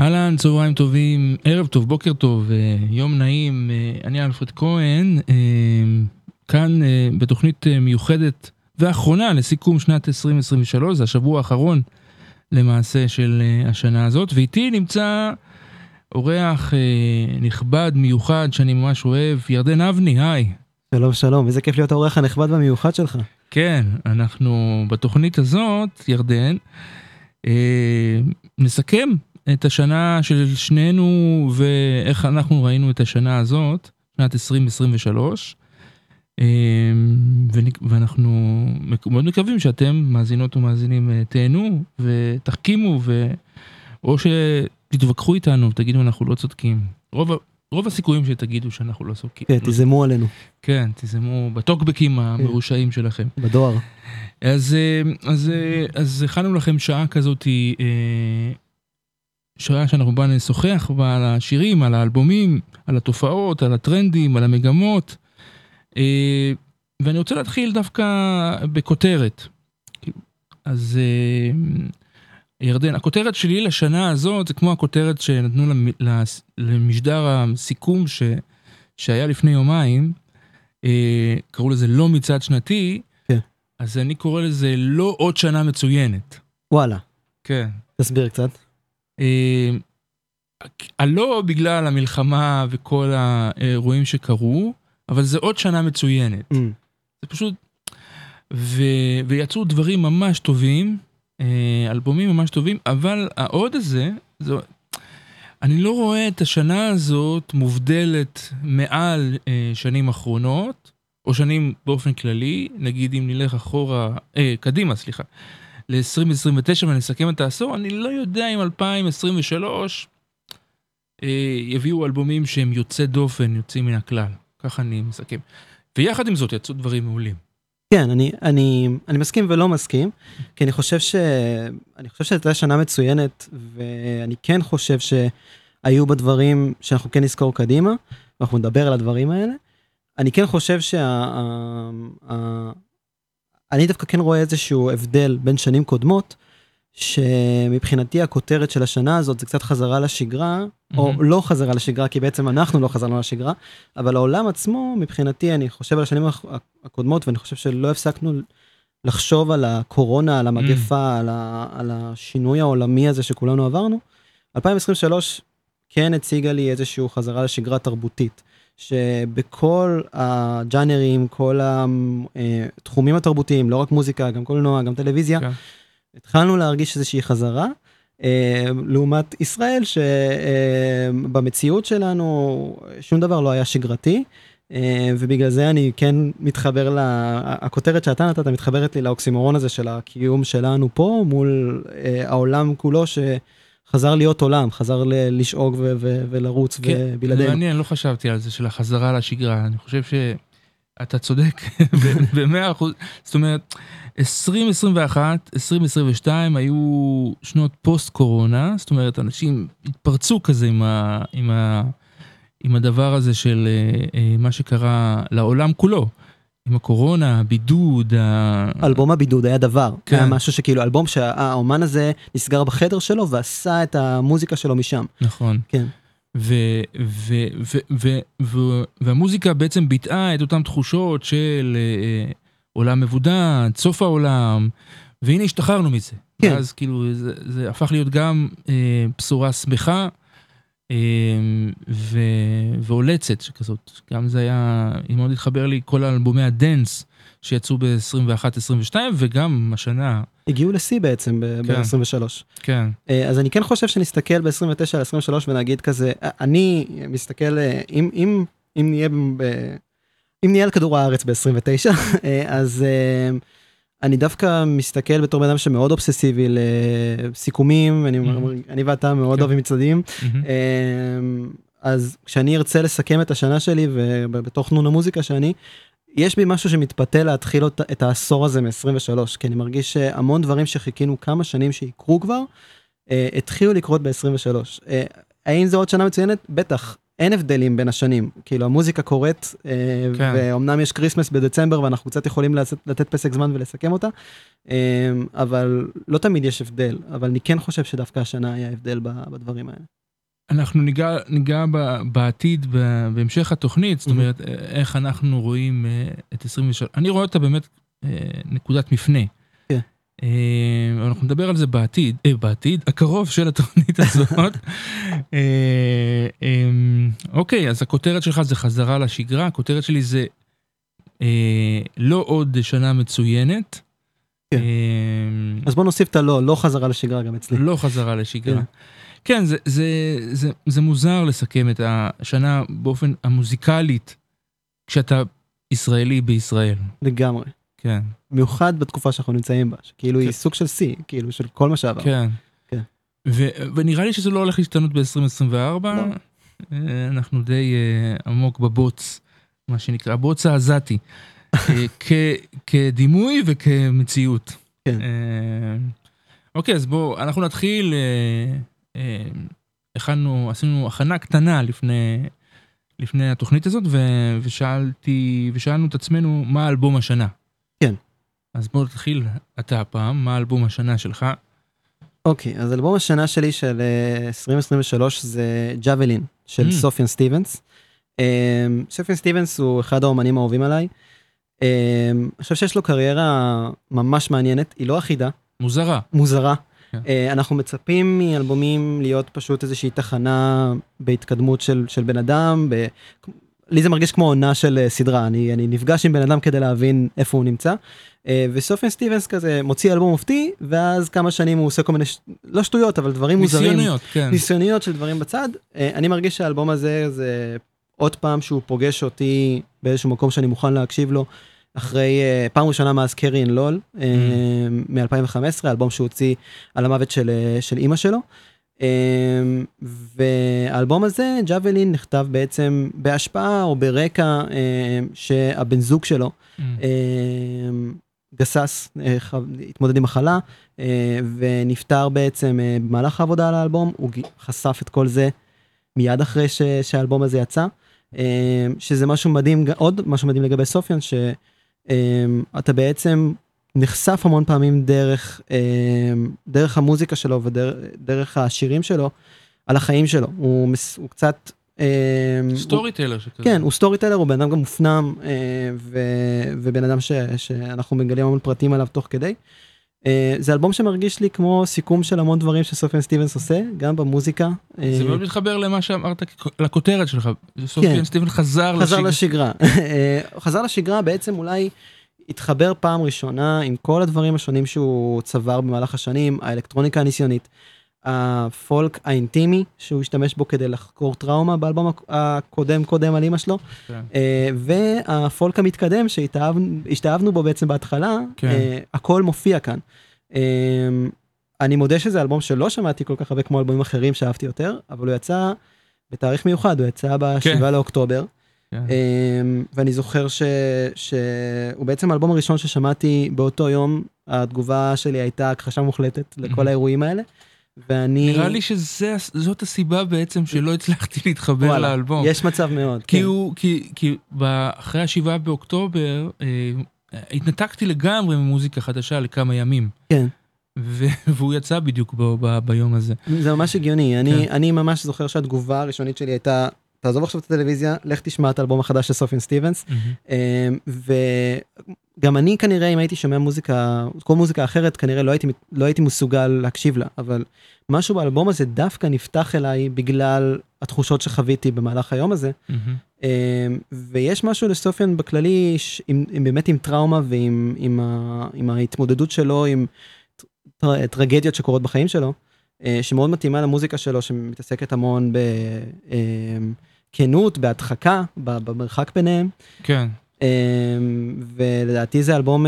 אהלן, צהריים טובים, ערב טוב, בוקר טוב, אה, יום נעים, אה, אני אלפרד כהן, אה, כאן בתוכנית מיוחדת ואחרונה לסיכום שנת 2023, זה השבוע האחרון למעשה של השנה הזאת, ואיתי נמצא אורח נכבד, מיוחד, שאני ממש אוהב, ירדן אבני, היי. שלום שלום, איזה כיף להיות האורח הנכבד והמיוחד שלך. כן, אנחנו בתוכנית הזאת, ירדן, נסכם את השנה של שנינו ואיך אנחנו ראינו את השנה הזאת, שנת 2023. אמ, ואנחנו מאוד מקווים שאתם מאזינות ומאזינים אה, תהנו ותחכימו ו... או שתתווכחו איתנו ותגידו אנחנו לא צודקים. רוב, רוב הסיכויים שתגידו שאנחנו לא צודקים. כן, תיזמו עלינו. כן, תיזמו בטוקבקים כן. המרושעים שלכם. בדואר. אז, אה, אז, אה, אז הכנו לכם שעה כזאת שעה שאנחנו באים לשוחח על השירים, על האלבומים, על התופעות, על הטרנדים, על המגמות. אה, ואני רוצה להתחיל דווקא בכותרת. אז אה, ירדן, הכותרת שלי לשנה הזאת זה כמו הכותרת שנתנו למשדר הסיכום ש, שהיה לפני יומיים, אה, קראו לזה לא מצעד שנתי, כן. אז אני קורא לזה לא עוד שנה מצוינת. וואלה. כן. תסביר קצת. הלא אה, בגלל המלחמה וכל האירועים שקרו, אבל זה עוד שנה מצוינת. Mm. זה פשוט... ו... ויצאו דברים ממש טובים, אה, אלבומים ממש טובים, אבל העוד הזה, זו... אני לא רואה את השנה הזאת מובדלת מעל אה, שנים אחרונות, או שנים באופן כללי, נגיד אם נלך אחורה, אה, קדימה, סליחה. ל-2029 ונסכם את העשור, אני לא יודע אם 2023 אה, יביאו אלבומים שהם יוצא דופן, יוצאים מן הכלל. ככה אני מסכם. ויחד עם זאת יצאו דברים מעולים. כן, אני, אני, אני מסכים ולא מסכים, כי אני חושב ש... אני חושב שהייתה שנה מצוינת, ואני כן חושב שהיו בה דברים שאנחנו כן נזכור קדימה, ואנחנו נדבר על הדברים האלה. אני כן חושב שה... אני דווקא כן רואה איזשהו הבדל בין שנים קודמות, שמבחינתי הכותרת של השנה הזאת זה קצת חזרה לשגרה, mm-hmm. או לא חזרה לשגרה, כי בעצם אנחנו לא חזרנו לשגרה, אבל העולם עצמו, מבחינתי, אני חושב על השנים הקודמות, ואני חושב שלא הפסקנו לחשוב על הקורונה, על המגפה, mm-hmm. על, ה, על השינוי העולמי הזה שכולנו עברנו. 2023 כן הציגה לי איזשהו חזרה לשגרה תרבותית. שבכל הג'אנרים, כל התחומים התרבותיים, לא רק מוזיקה, גם קולנוע, גם טלוויזיה, כן. התחלנו להרגיש איזושהי חזרה. אה, לעומת ישראל שבמציאות שלנו שום דבר לא היה שגרתי אה, ובגלל זה אני כן מתחבר לכותרת שאתה נתת מתחברת לי לאוקסימורון הזה של הקיום שלנו פה מול אה, העולם כולו ש... חזר להיות עולם, חזר לשאוג ולרוץ כן, ובלעדינו. מעניין, לא חשבתי על זה של החזרה לשגרה, אני חושב שאתה צודק במאה אחוז, זאת אומרת, 2021, 2022 היו שנות פוסט קורונה, זאת אומרת, אנשים התפרצו כזה עם, ה, עם, ה, עם הדבר הזה של אה, אה, מה שקרה לעולם כולו. עם הקורונה, הבידוד. אלבום הבידוד היה דבר, כן. היה משהו שכאילו אלבום שהאומן הזה נסגר בחדר שלו ועשה את המוזיקה שלו משם. נכון. כן. ו, ו, ו, ו, ו, והמוזיקה בעצם ביטאה את אותן תחושות של אה, עולם מבודד, סוף העולם, והנה השתחררנו מזה. כן. ואז כאילו זה, זה הפך להיות גם אה, בשורה שמחה. אמ, ו... ועולצת שכזאת, גם זה היה, היא מאוד התחבר לי כל אלבומי הדנס שיצאו ב-21-22 וגם השנה. הגיעו לשיא בעצם ב-23. כן. כן. אה, אז אני כן חושב שנסתכל ב-29 על 23 ונגיד כזה, אה, אני מסתכל, אה, אם, אם, אם נהיה ב... אם נהיה על כדור הארץ ב-29, אז... אני דווקא מסתכל בתור בן אדם שמאוד אובססיבי לסיכומים, אני, mm-hmm. אני ואתה מאוד כן. אוהבים מצעדים. Mm-hmm. אז כשאני ארצה לסכם את השנה שלי ובתוך נון המוזיקה שאני, יש בי משהו שמתפתה להתחיל את העשור הזה מ-23, כי אני מרגיש שהמון דברים שחיכינו כמה שנים שיקרו כבר, אה, התחילו לקרות ב-23. אה, האם זו עוד שנה מצוינת? בטח. אין הבדלים בין השנים, כאילו המוזיקה קורית, אה, כן. ואומנם יש כריסמס בדצמבר ואנחנו קצת יכולים לתת, לתת פסק זמן ולסכם אותה, אה, אבל לא תמיד יש הבדל, אבל אני כן חושב שדווקא השנה היה הבדל בדברים האלה. אנחנו ניגע, ניגע בעתיד בהמשך התוכנית, זאת אומרת, איך אנחנו רואים את 23, אני רואה אותה באמת נקודת מפנה. כן. אנחנו נדבר על זה בעתיד, אה, בעתיד הקרוב של התוכנית הזאת. אוקיי, אז הכותרת שלך זה חזרה לשגרה, הכותרת שלי זה לא עוד שנה מצוינת. כן. אז בוא נוסיף את הלא, לא חזרה לשגרה גם אצלי. לא חזרה לשגרה. כן. כן, זה, זה, זה, זה מוזר לסכם את השנה באופן המוזיקלית, כשאתה ישראלי בישראל. לגמרי. כן. במיוחד בתקופה שאנחנו נמצאים בה, שכאילו כן. היא סוג של שיא, כאילו של כל מה שעבר. כן. כן. ו- ונראה לי שזה לא הולך להשתנות ב-2024. לא. אה, אנחנו די uh, עמוק בבוץ, מה שנקרא, הבוץ העזתי, אה, כדימוי וכמציאות. כן. אוקיי, אז בואו, אנחנו נתחיל. הכנו, עשינו הכנה קטנה לפני, לפני התוכנית הזאת, ו, ושאלתי, ושאלנו את עצמנו מה אלבום השנה. כן. אז בוא תתחיל אתה הפעם, מה אלבום השנה שלך? אוקיי, אז אלבום השנה שלי של 2023 אה, זה ג'אבלין של mm. סופיאן סטיבנס. אה, סופיאן סטיבנס הוא אחד האומנים האהובים עליי. אה, אני חושב שיש לו קריירה ממש מעניינת, היא לא אחידה. מוזרה. מוזרה. כן. אה, אנחנו מצפים מאלבומים להיות פשוט איזושהי תחנה בהתקדמות של, של בן אדם. ב... לי זה מרגיש כמו עונה של אה, סדרה, אני, אני נפגש עם בן אדם כדי להבין איפה הוא נמצא. אה, וסופיין סטיבנס כזה מוציא אלבום מופתי, ואז כמה שנים הוא עושה כל מיני, ש... לא שטויות, אבל דברים מוזרים. ניסיוניות, כן. ניסיוניות של דברים בצד. אני מרגיש שהאלבום הזה זה עוד פעם שהוא פוגש אותי באיזשהו מקום שאני מוכן להקשיב לו. אחרי uh, פעם ראשונה מאז קרי אין לול uh, מ-2015 אלבום שהוא הוציא על המוות של, של אימא שלו. Uh, והאלבום הזה ג'אבלין נכתב בעצם בהשפעה או ברקע uh, שהבן זוג שלו mm. גסס uh, התמודד עם מחלה uh, ונפטר בעצם uh, במהלך העבודה על האלבום הוא חשף את כל זה מיד אחרי ש, שהאלבום הזה יצא. שזה משהו מדהים עוד משהו מדהים לגבי סופיאן ש... אמ, אתה בעצם נחשף המון פעמים דרך דרך המוזיקה שלו ודרך השירים שלו על החיים שלו הוא, הוא קצת. storyteller שכזה. כן הוא storyteller הוא בן אדם גם מופנם אה, ובן אדם שאנחנו מגלים המון פרטים עליו תוך כדי. אה, זה אלבום שמרגיש לי כמו סיכום של המון דברים שסופיאן סטיבנס עושה גם במוזיקה. זה מאוד מתחבר למה שאמרת לכותרת שלך סופיאן כן. סטיבנס חזר, חזר לשגרה. חזר לשגרה בעצם אולי התחבר פעם ראשונה עם כל הדברים השונים שהוא צבר במהלך השנים האלקטרוניקה הניסיונית. הפולק האינטימי שהוא השתמש בו כדי לחקור טראומה באלבום הקודם קודם על אמא שלו כן. אה, והפולק המתקדם שהשתאבנו בו בעצם בהתחלה כן. אה, הכל מופיע כאן. אה, אני מודה שזה אלבום שלא שמעתי כל כך הרבה כמו אלבומים אחרים שאהבתי יותר אבל הוא יצא בתאריך מיוחד הוא יצא בשבעה כן. לאוקטובר. כן. ואני זוכר ש... שהוא בעצם האלבום הראשון ששמעתי באותו יום התגובה שלי הייתה הכחשה מוחלטת לכל האירועים האלה. ואני... נראה לי שזאת הסיבה בעצם שלא הצלחתי להתחבר וואלה, לאלבום. יש מצב מאוד. כי כן. הוא, כי, כי אחרי השבעה באוקטובר, אה, התנתקתי לגמרי ממוזיקה חדשה לכמה ימים. כן. והוא יצא בדיוק ב, ב, ביום הזה. זה ממש הגיוני, כן. אני, אני ממש זוכר שהתגובה הראשונית שלי הייתה, תעזוב עכשיו את הטלוויזיה, לך תשמע את האלבום החדש של סופיין סטיבנס. Mm-hmm. וגם אני כנראה, אם הייתי שומע מוזיקה, כל מוזיקה אחרת, כנראה לא הייתי, לא הייתי מסוגל להקשיב לה, אבל משהו באלבום הזה דווקא נפתח אליי בגלל התחושות שחוויתי במהלך היום הזה. Mm-hmm. ויש משהו לסופיין בכללי, עם, עם באמת עם טראומה ועם עם ה, עם ההתמודדות שלו, עם טרגדיות שקורות בחיים שלו, אה, שמאוד מתאימה למוזיקה שלו, שמתעסקת המון ב... כנות, בהדחקה, במרחק ביניהם. כן. ולדעתי זה אלבום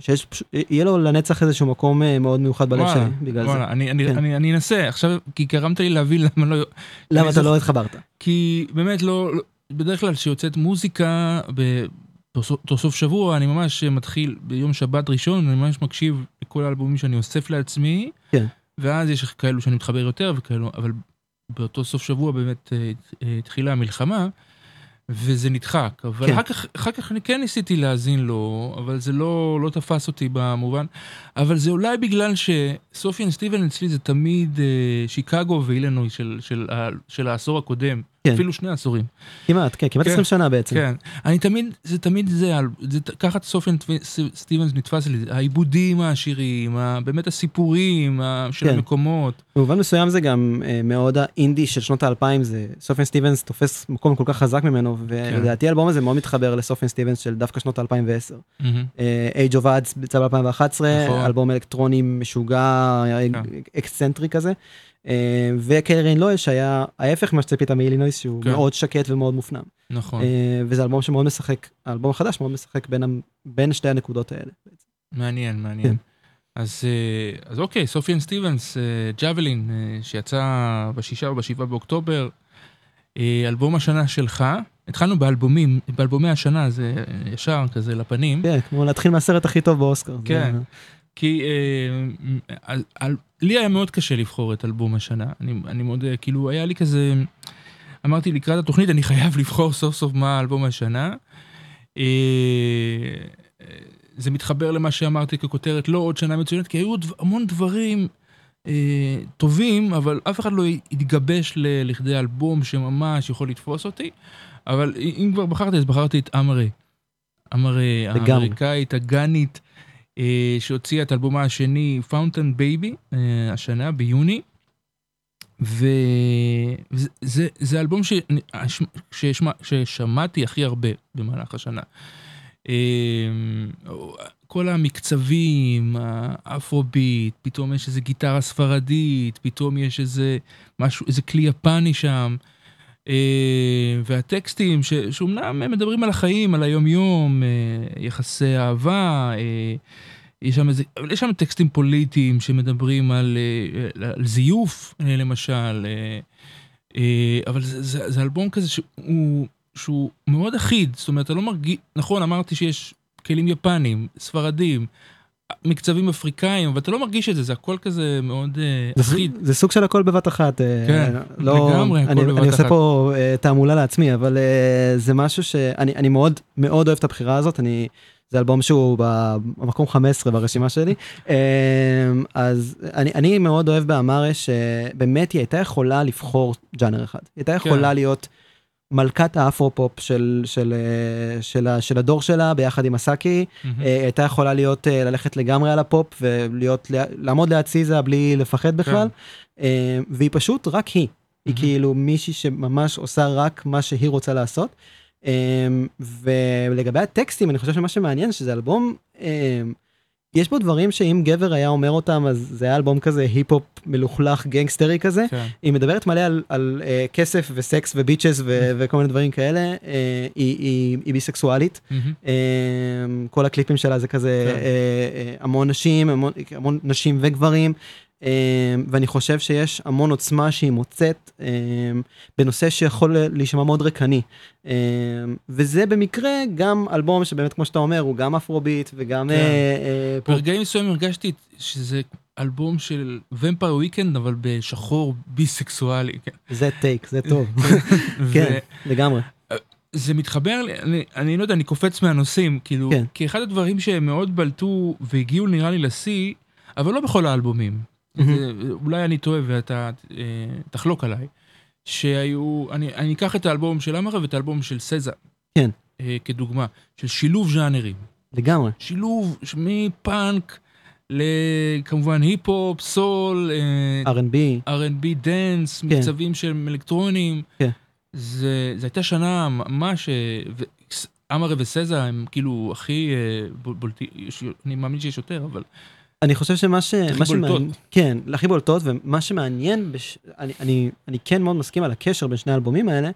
שיש, יהיה לו לנצח איזשהו מקום מאוד מיוחד בלב שלי, בגלל זה. אני, אני, כן. אני, אני אנסה, עכשיו, כי גרמת לי להבין למה לא... למה אתה לא התחברת? כי באמת לא, לא בדרך כלל כשיוצאת מוזיקה, באותו סוף שבוע אני ממש מתחיל ביום שבת ראשון, אני ממש מקשיב לכל האלבומים שאני אוסף לעצמי, כן. ואז יש כאלו שאני מתחבר יותר וכאלו, אבל באותו סוף שבוע באמת אה, אה, התחילה המלחמה, וזה נדחק. אבל כן. אחר, כך, אחר כך אני כן ניסיתי להאזין לו, אבל זה לא, לא תפס אותי במובן. אבל זה אולי בגלל שסופיאן סטיבן אצלי זה תמיד אה, שיקגו ואילנוי של, של, של, של העשור הקודם. כן. אפילו שני עשורים. כמעט, כן, כמעט כן, 20 שנה בעצם. כן, אני תמיד, זה תמיד זה, זה ככה סופיאן סטיבנס נתפס לי, העיבודים העשירים, באמת הסיפורים של כן. המקומות. במובן מסוים זה גם אה, מאוד האינדי של שנות האלפיים, זה סופיאן סטיבנס תופס מקום כל כך חזק ממנו, ולדעתי כן. האלבום הזה מאוד מתחבר לסופיאן סטיבנס של דווקא שנות 2010. אהמ. Age of Adz בצד 2011, נכון. אלבום אלקטרוני משוגע, כן. אקסצנטרי כזה. אה, וקרין לואל שהיה ההפך ממה שציפית מאילינויס שהוא כן. מאוד שקט ומאוד מופנם. נכון. אה, וזה אלבום שמאוד משחק, האלבום החדש מאוד משחק בין, בין שתי הנקודות האלה. מעניין, מעניין. כן. אז, אה, אז אוקיי, סופיאן סטיבנס, ג'אבלין, שיצא בשישה או בשבעה באוקטובר, אלבום השנה שלך, התחלנו באלבומים, באלבומי השנה, זה ישר כזה לפנים. כן, כמו להתחיל מהסרט הכי טוב באוסקר. כן. כי לי היה מאוד קשה לבחור את אלבום השנה. אני, אני מאוד, אה, כאילו, היה לי כזה, אמרתי לקראת התוכנית, אני חייב לבחור סוף סוף מה אלבום השנה. אה, זה מתחבר למה שאמרתי ככותרת, לא עוד שנה מצוינת, כי היו המון דברים אה, טובים, אבל אף אחד לא התגבש ל, לכדי אלבום שממש יכול לתפוס אותי. אבל אם כבר בחרתי, אז בחרתי את אמרי. אמרי, האמריקאית, הגאנית. אה, שהוציאה את אלבומה השני, Baby, אה, השנה, ביוני. וזה אלבום ש... ששמע... ששמעתי הכי הרבה במהלך השנה. אה, כל המקצבים, האפרוביט, פתאום יש איזה גיטרה ספרדית, פתאום יש איזה משהו, איזה כלי יפני שם. והטקסטים שאומנם מדברים על החיים, על היום-יום, יחסי אהבה, יש שם איזה, יש שם טקסטים פוליטיים שמדברים על, אה, על זיוף למשל, אה, אה, אבל זה, זה, זה אלבום כזה שהוא, שהוא מאוד אחיד, זאת אומרת, אתה לא מרגיש, נכון, אמרתי שיש כלים יפנים, ספרדים, מקצבים אפריקאים, אבל אתה לא מרגיש את זה, זה הכל כזה מאוד זה אחיד. זה סוג של הכל בבת אחת. כן, לא, לגמרי הכל אני, בבת אני אחת. אני עושה פה תעמולה לעצמי, אבל זה משהו שאני אני מאוד מאוד אוהב את הבחירה הזאת, אני... זה אלבום שהוא במקום 15 ברשימה שלי. אמ, אז אני, אני מאוד אוהב באמרה שבאמת היא הייתה יכולה לבחור ג'אנר אחד. היא הייתה יכולה כן. להיות מלכת האפרו-פופ של, של, של, של, של הדור שלה ביחד עם אסאקה. אהמ. היא הייתה יכולה להיות, אה, ללכת לגמרי על הפופ ולהיות, לעמוד ליד סיזה בלי לפחד בכלל. כן. אמ, והיא פשוט רק היא. היא כאילו מישהי שממש עושה רק מה שהיא רוצה לעשות. Um, ולגבי הטקסטים אני חושב שמה שמעניין שזה אלבום um, יש בו דברים שאם גבר היה אומר אותם אז זה היה אלבום כזה היפ-הופ מלוכלך גנגסטרי כזה כן. היא מדברת מלא על, על uh, כסף וסקס וביצ'ס ו- וכל מיני דברים כאלה uh, היא, היא, היא ביסקסואלית mm-hmm. אה, כל הקליפים שלה זה כזה כן. אה, אה, המון נשים המון, המון נשים וגברים ואני חושב שיש המון עוצמה שהיא מוצאת אמ, בנושא שיכול להישמע מאוד ריקני. אמ, וזה במקרה גם אלבום שבאמת כמו שאתה אומר הוא גם אפרוביט וגם... כן. אה, אה, ברגעים מסוימים הרגשתי שזה אלבום של Vampire Weekend אבל בשחור ביסקסואלי. כן. זה take זה טוב. כן לגמרי. זה מתחבר לי, אני, אני לא יודע, אני קופץ מהנושאים, כאילו, כן. כי אחד הדברים שהם מאוד בלטו והגיעו נראה לי לשיא, אבל לא בכל האלבומים. אולי אני טועה ואתה אה, תחלוק עליי, שהיו, אני, אני אקח את האלבום של אמרה ואת האלבום של סזה. כן. אה, כדוגמה, של שילוב ז'אנרים. לגמרי. שילוב מפאנק לכמובן היפ-הופ, סול, אה, R&B, R&B dance, כן. מקצבים של אלקטרונים. כן. זה, זה הייתה שנה ממש, אמרה וסזה הם כאילו הכי בולטים, אני מאמין שיש יותר, אבל אני חושב שמה ש... הכי בולטות. כן, הכי בולטות, ומה שמעניין, בש... אני, אני, אני כן מאוד מסכים על הקשר בין שני האלבומים האלה,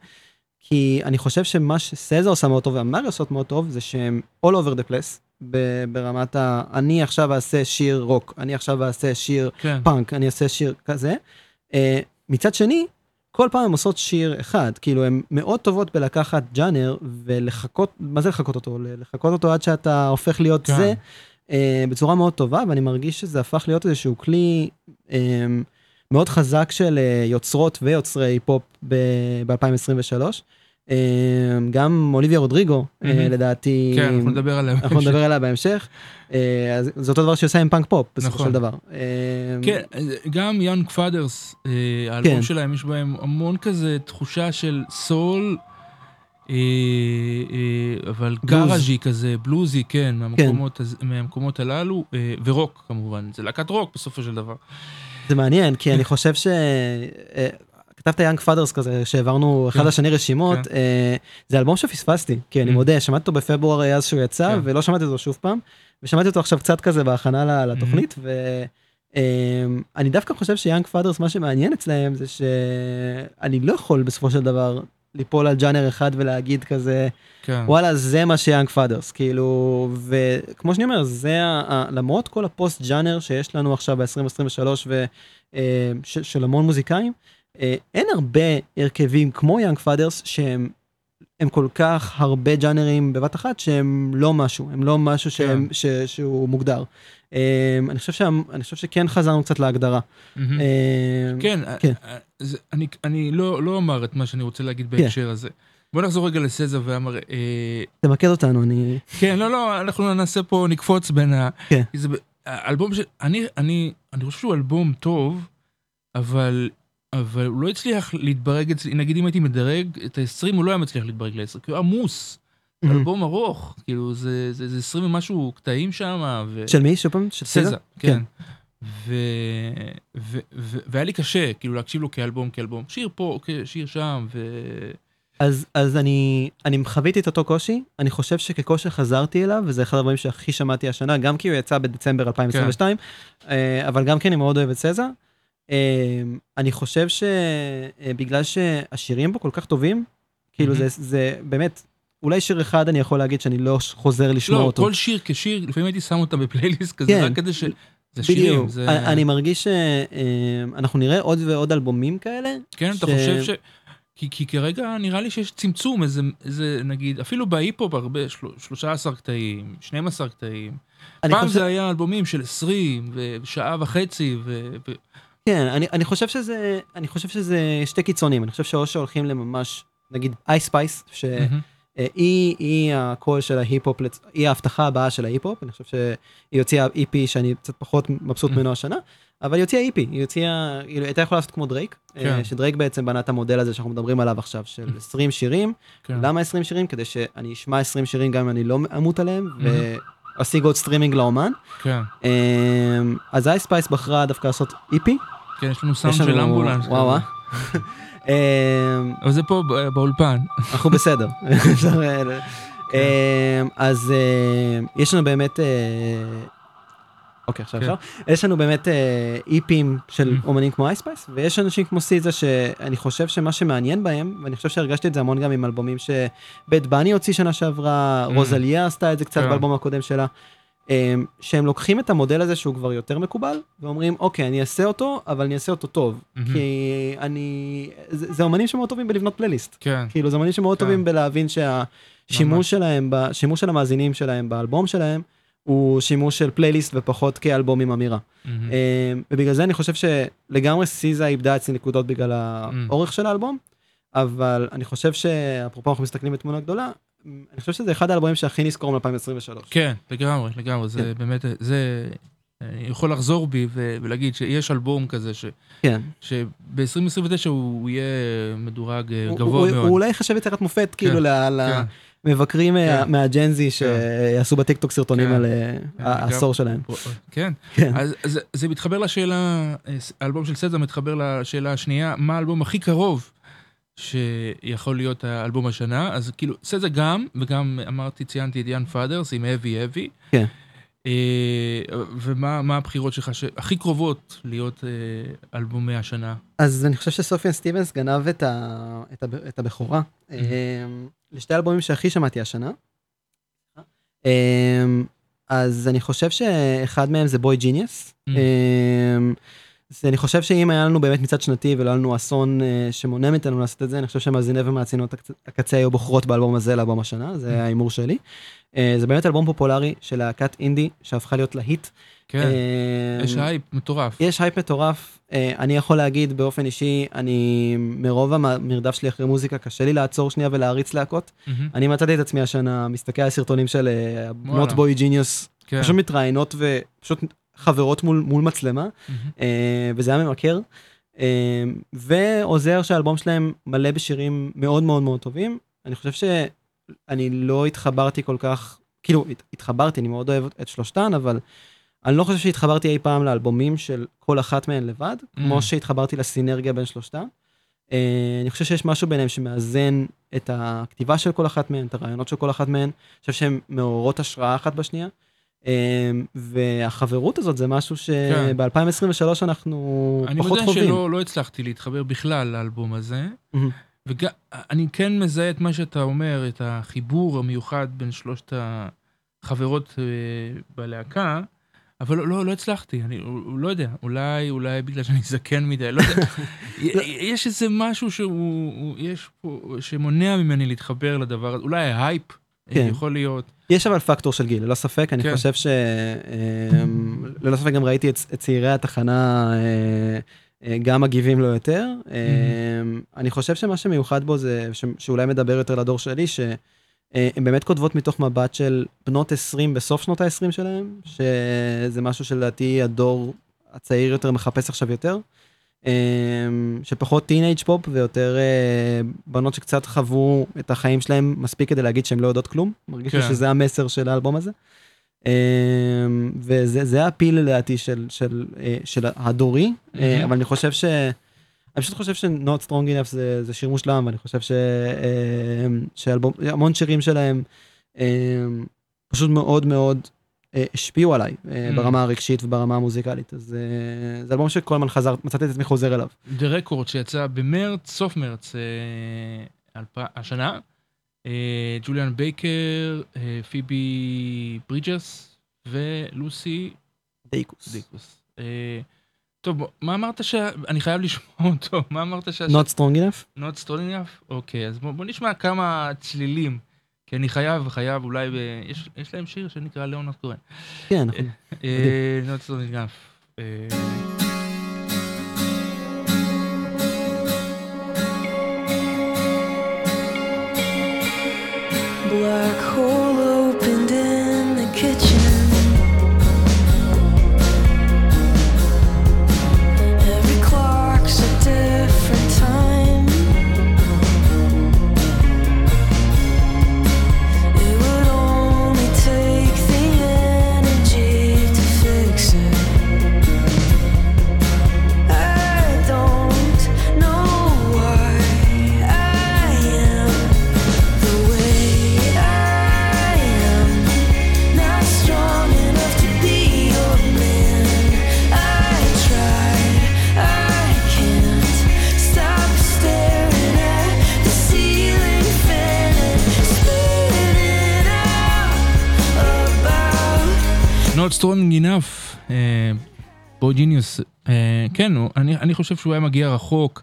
כי אני חושב שמה שסזה עושה מאוד טוב ואמרה עושות מאוד טוב זה שהם all over the place ב- ברמת ה... אני עכשיו אעשה שיר רוק, אני עכשיו אעשה שיר כן. פאנק, אני אעשה שיר כזה. אה, מצד שני, כל פעם הן עושות שיר אחד, כאילו הן מאוד טובות בלקחת ג'אנר ולחקות, מה זה לחקות אותו? לחקות אותו עד שאתה הופך להיות כן. זה, אה, בצורה מאוד טובה, ואני מרגיש שזה הפך להיות איזשהו כלי אמ, מאוד חזק של אה, יוצרות ויוצרי פופ ב-2023. אמ, גם אוליביה רודריגו, אה, מהמם. לדעתי, כן, אנחנו נדבר עליהם. אנחנו נדבר עליה בהמשך. אה, אז זה אותו דבר שהיא עושה עם פאנק פופ בסופו נכון. של דבר. אה, כן, גם יאנג פאדרס, אה, האלבום כן. שלהם, יש בהם המון כזה תחושה של סול, אה, אה, אבל בלוז. גאראז'י כזה, בלוזי, כן, מהמקומות, הז- מהמקומות הללו, אה, ורוק כמובן, זה להקת רוק בסופו של דבר. זה מעניין כי אני חושב ש... אה, כתבת יאנג פאדרס כזה שהעברנו אחד כן. לשני רשימות כן. אה, זה אלבום שפספסתי כי אני אמ. מודה שמעתי אותו בפברואר אז שהוא יצא כן. ולא שמעתי אותו שוב פעם ושמעתי אותו עכשיו קצת כזה בהכנה ל- לתוכנית ואני דווקא חושב שיאנג פאדרס מה שמעניין אצלהם זה שאני לא יכול בסופו של דבר ליפול על ג'אנר אחד ולהגיד כזה כן, וואלה זה מה שיאנג פאדרס כאילו וכמו שאני אומר זה ה- ה- למרות כל הפוסט ג'אנר שיש לנו עכשיו ב-2023 ושל המון מוזיקאים אה, אין הרבה הרכבים כמו יאנג פאדרס שהם הם כל כך הרבה ג'אנרים בבת אחת שהם לא משהו הם לא משהו שהם, ש, שהוא מוגדר. אה, אני חושב שה- אני חושב שכן חזרנו קצת להגדרה. מהמם. אה, כן, כן. אה, אני- אני לא לא אומר את מה שאני רוצה להגיד בהקשר הזה. בוא נחזור רגע לסזה ואמר, אה, תמקד אותנו אני כן, לא, לא, אנחנו נעשה פה, נקפוץ בין ה... כן. זה, האלבום ש... אני, אני, אני חושב שהוא אלבום טוב, אבל, אבל הוא לא הצליח להתברג אצלי, נגיד אם הייתי מדרג את ה-20, הוא לא היה מצליח להתברג ל-10, כי הוא עמוס. אלבום ארוך, כאילו זה, זה, זה 20 ומשהו קטעים שם, ו... של מי שוב פעם של סזה, כן. כן. ו... ו... ו... והיה לי קשה, כאילו, להקשיב לו כאלבום, כאלבום. שיר פה, שיר שם, ו... אז אז אני אני חוויתי את אותו קושי אני חושב שכקושי חזרתי אליו וזה אחד הדברים שהכי שמעתי השנה גם כי הוא יצא בדצמבר 2022 אה, אבל גם כי אני מאוד אוהב את סזה. אה, אני חושב שבגלל שהשירים בו כל כך טובים כאילו זה מהמם. זה באמת אולי שיר אחד אני יכול להגיד שאני לא חוזר לשמוע לא, אותו. כל שיר כשיר, לפעמים הייתי שם אותה בפלייליסט כזה, כן. רק כדי ש... זה שירים, בדיוק. זה... אני אני מרגיש שאנחנו נראה עוד ועוד אלבומים כאלה. כן, אתה ש- חושב ש... כי, כי כרגע נראה לי שיש צמצום, איזה, איזה נגיד, אפילו בהיפ-הופ הרבה, של, 13 קטעים, 12 קטעים. פעם חושב- זה היה אלבומים של 20 ושעה וחצי, ו... כן, אני, אני חושב שזה, אני חושב שזה שתי קיצונים, אני חושב שאו שהולכים לממש, נגיד אייס ספייס, שהיא מהמם. היא הקול של ההיפ-הופ, היא ההבטחה הבאה של ההיפ-הופ, אני חושב שהיא הוציאה EP שאני קצת פחות מבסוט ממנו השנה, אבל היא הוציאה EP, היא הוציאה, היא הייתה יכולה לעשות כמו דרייק, כן. אה, שדרייק בעצם בנה את המודל הזה שאנחנו מדברים עליו עכשיו, של 20 שירים, כן. למה 20 שירים? כדי שאני אשמע 20 שירים גם אם אני לא אמות עליהם, מהמם. ואשיג עוד סטרימינג לאומן. כן, אה, אז אייס ספייס בחרה דווקא לעשות EP. כן, יש לנו סאונד של אמבולנס. וואו. אה, אבל זה פה ב- באולפן. אנחנו בסדר. אפשר, אה, אה, אז אה, יש לנו באמת, אה, אוקיי עכשיו כן. אפשר, יש לנו באמת אה, EP ים של אהם. אומנים כמו אייס ספייס, ויש אנשים כמו סיזה שאני חושב שמה שמעניין בהם, ואני חושב שהרגשתי את זה המון גם עם אלבומים שבאד באני הוציא שנה שעברה, אהם. רוזליה עשתה את זה קצת כן. באלבום הקודם שלה. אה, שהם לוקחים את המודל הזה שהוא כבר יותר מקובל ואומרים אוקיי אני אעשה אותו אבל אני אעשה אותו טוב מהמם. כי אני זה, זה אומנים שמאוד טובים בלבנות פלייליסט כן, כאילו זה אמנים שמאוד כן. טובים בלהבין שהשימוש ממש. שלהם, השימוש של המאזינים שלהם באלבום שלהם, הוא שימוש של פלייליסט ופחות כאלבום עם אמירה. אה, ובגלל זה אני חושב שלגמרי סיזה איבדה אצלי נקודות בגלל האורך של האלבום, אבל אני חושב שאפרופו אנחנו מסתכלים בתמונה גדולה, אני חושב שזה אחד האלבומים שהכי נזכור מ-2023. כן, לגמרי, לגמרי, זה כן. באמת, זה... אני יכול לחזור בי ו- ולהגיד שיש אלבום כזה ש- כן. שב-2029 הוא יהיה מדורג אה, הוא- גבוה הוא- מאוד. הוא אולי חשב יצירת מופת כאילו כן. למבקרים מה- כן. מהג'נזי שיעשו בטיקטוק סרטונים. על אה, העשור שלהם. כן. אז אז זה מתחבר לשאלה, האלבום של סזה מתחבר לשאלה השנייה, מה האלבום הכי קרוב שיכול להיות האלבום השנה, אז כאילו סזה גם, וגם אמרתי, ציינתי את יאנג פאדרס עם heavy heavy. כן. אה, ומה מה הבחירות שלך שהכי קרובות להיות אה, אלבומי השנה? אז אני חושב שסופיאן סטיבנס גנב את, ה, את, ה, את הבכורה. אה, לשתי האלבומים שהכי שמעתי השנה. אז אני חושב שאחד מהם זה בוי ג'יניוס. אמ. אז אני חושב שאם היה לנו באמת מצעד שנתי ולא היה לנו אסון אה, שמונע מאיתנו לעשות את זה, אני חושב שמאזיני ומאזינות הקצ- הקצה היו בוחרות באלבום הזה לאלבום השנה, זה ההימור שלי. אה, זה באמת אלבום פופולרי של להקת אינדי שהפכה להיות להיט. כן, אה, יש הייפ מטורף. יש הייפ מטורף, אני יכול להגיד באופן אישי, אני מרוב המרדף שלי אחרי מוזיקה, קשה לי לעצור שנייה ולהעריץ להקות. מהמם. אני מצאתי את עצמי השנה, מסתכל על סרטונים של בנות. בוי ג'יניוס, כן. פשוט מתראיינות ופשוט חברות מול, מול מצלמה. אה, וזה היה ממכר. אה, ועוזר שהאלבום שלהם מלא בשירים מאוד מאוד מאוד טובים. אני חושב שאני לא התחברתי כל כך, כאילו הת- התחברתי, אני מאוד אוהב את שלושתן, אבל אני לא חושב שהתחברתי אי פעם לאלבומים של כל אחת מהן לבד, כמו שהתחברתי לסינרגיה בין שלושתן. אה, אני חושב שיש משהו ביניהם שמאזן את הכתיבה של כל אחת מהן, את הרעיונות של כל אחת מהן. אני חושב שהן מעוררות השראה אחת בשנייה. אה, והחברות הזאת זה משהו כן. שב-2023 אנחנו אני פחות מודה חווים. שלא לא הצלחתי להתחבר בכלל לאלבום הזה. ואני כן מזהה את מה שאתה אומר, את החיבור המיוחד בין שלושת החברות אה, בלהקה, אבל לא, לא, הצלחתי, אני לא יודע, אולי, אולי בגלל שאני זקן מדי, לא יודע. יש איזה משהו שהוא, הוא- יש פה, שמונע ממני להתחבר לדבר הזה, אולי ההייפ, כן. יכול להיות. יש אבל פקטור של גיל, ללא ספק, אני כן. חושב ש... אה, ללא ספק גם ראיתי את, את צעירי התחנה אה, אה, גם מגיבים לו יותר. אה, אני חושב שמה שמיוחד בו זה, ש, שאולי מדבר יותר לדור שלי, שהם באמת כותבות מתוך מבט של בנות 20 בסוף שנות ה-20 שלהם, שזה משהו שלדעתי הדור הצעיר יותר מחפש עכשיו יותר. אה, שפחות teenage pop ויותר אה, בנות שקצת חוו את החיים שלהם מספיק כדי להגיד שהן לא יודעות כלום. מרגיש לי כן. שזה המסר של האלבום הזה. אה, וזה זה הפיל לדעתי של, של, אה, של הדורי, מהמם. אבל אני חושב ש... אני פשוט חושב ש-Not Strong Enough זה, זה שיר מושלם, ואני חושב ש... אה, שאלבום, המון שירים שלהם פשוט מאוד מאוד השפיעו עליי אה, Mm. ברמה הרגשית וברמה המוזיקלית, אז אה, זה אלבום שכל הזמן חזר, מצאתי את עצמי חוזר אליו. The Record שיצא במרץ, סוף מרץ, אה. השנה. אה, ג'וליאן בייקר, אה, פיבי ברידג'רס ולוסי דייקוס. דיקוס. אה, טוב, מה אמרת ש... אני חייב לשמוע אותו, מה אמרת ש... Not Strong Enough? Not strong enough? אוקיי, אז בוא נשמע כמה צלילים. כי אני חייב, חייב, אולי. יש, יש להם שיר שנקרא ליאונרד כהן. כן, נכון. אה, strong enough. אה, Black hole ג'יניוס, כן, הוא- אני, אני חושב שהוא היה מגיע רחוק,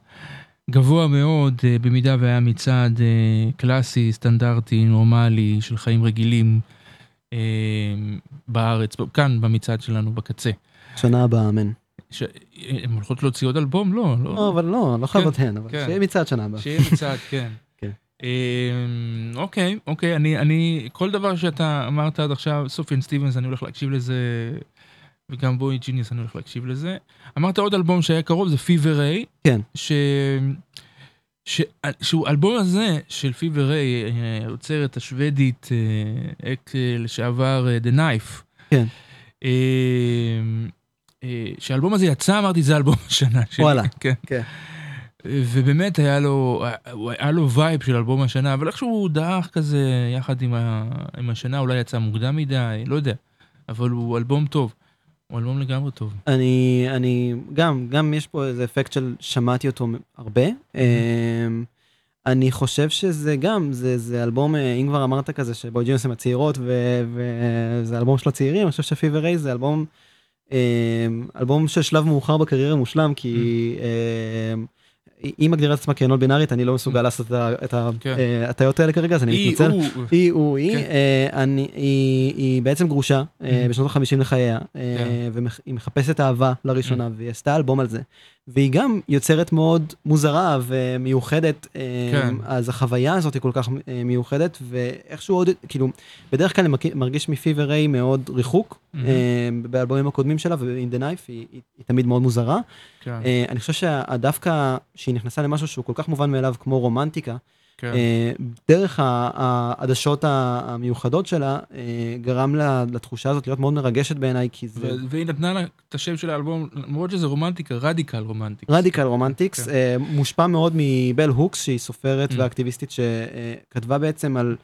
גבוה מאוד, אה, במידה והיה מצעד אה, קלאסי, סטנדרטי, נורמלי, של חיים רגילים אה, בארץ, כאן במצעד שלנו בקצה. שנה הבאה, אמן. ש... הן הולכות להוציא עוד אלבום? לא, לא. לא, אבל לא, לא חייבות הן, אבל כן. שיהיה מצעד שנה הבאה. שיהיה מצעד, כן. כן. אמ, אוקיי, אוקיי, אני, אני, כל דבר שאתה אמרת עד עכשיו, סופיאן סטיבנס, אני הולך להקשיב לזה, וגם בוי ג'יניוס, אני הולך להקשיב לזה. אמרת עוד אלבום שהיה קרוב, זה פיבר ריי. כן. ש... ש... שהוא אלבום הזה של פיבר ריי, היוצרת השוודית, אה, אקס אה, לשעבר אה, The Knife. כן. שהאלבום הזה יצא, אמרתי, זה אלבום השנה שלי. וואלה. כן. כן. ובאמת היה לו, היה לו וייב של אלבום השנה, אבל איכשהו הוא דעך כזה יחד עם, ה, עם השנה, אולי יצא מוקדם מדי, לא יודע. אבל הוא אלבום טוב. הוא אלבום לגמרי טוב. אני, אני, גם, גם יש פה איזה אפקט של שמעתי אותו הרבה. אמ, אני חושב שזה גם, זה, זה אלבום, אה, אם כבר אמרת כזה שבוי ג'ינוס הם הצעירות ו- וזה אלבום של הצעירים, אני חושב שפיבר ריי זה אלבום, אמ, אלבום של שלב מאוחר בקריירה מושלם, כי אמ, היא מגדירה את עצמה כנון בינארית, אני לא מסוגל לעשות את ה- את כן. ההטיות האלה כרגע, אז אני מתנצל. היא, הוא, היא, כן. אה, היא, היא בעצם גרושה אה, Mhm. בשנות ה-50 לחייה, אה, כן. והיא מחפשת אהבה לראשונה, והיא עשתה אלבום על זה. והיא גם יוצרת מאוד מוזרה ומיוחדת, אה. אז החוויה הזאת היא כל כך אה, מיוחדת, ואיכשהו עוד, כאילו, בדרך כלל אני מרגיש מפיבר ריי מאוד ריחוק. אה, באלבומים הקודמים שלה, ו-In the Knife היא, תמיד מאוד מוזרה. אה, אני חושב שדווקא שהיא נכנסה למשהו שהוא כל כך מובן מאליו כמו רומנטיקה, כן. אה, דרך העדשות המיוחדות שלה, אה, גרם לה- לתחושה הזאת להיות מאוד מרגשת בעיניי, כי זה והיא נתנה לה את השם של האלבום, למרות שזה רומנטיקה, Radical רומנטיקה. Radical Romantics, כן. אה, מושפע מאוד מבל הוקס, שהיא סופרת Mm. ואקטיביסטית שכתבה בעצם על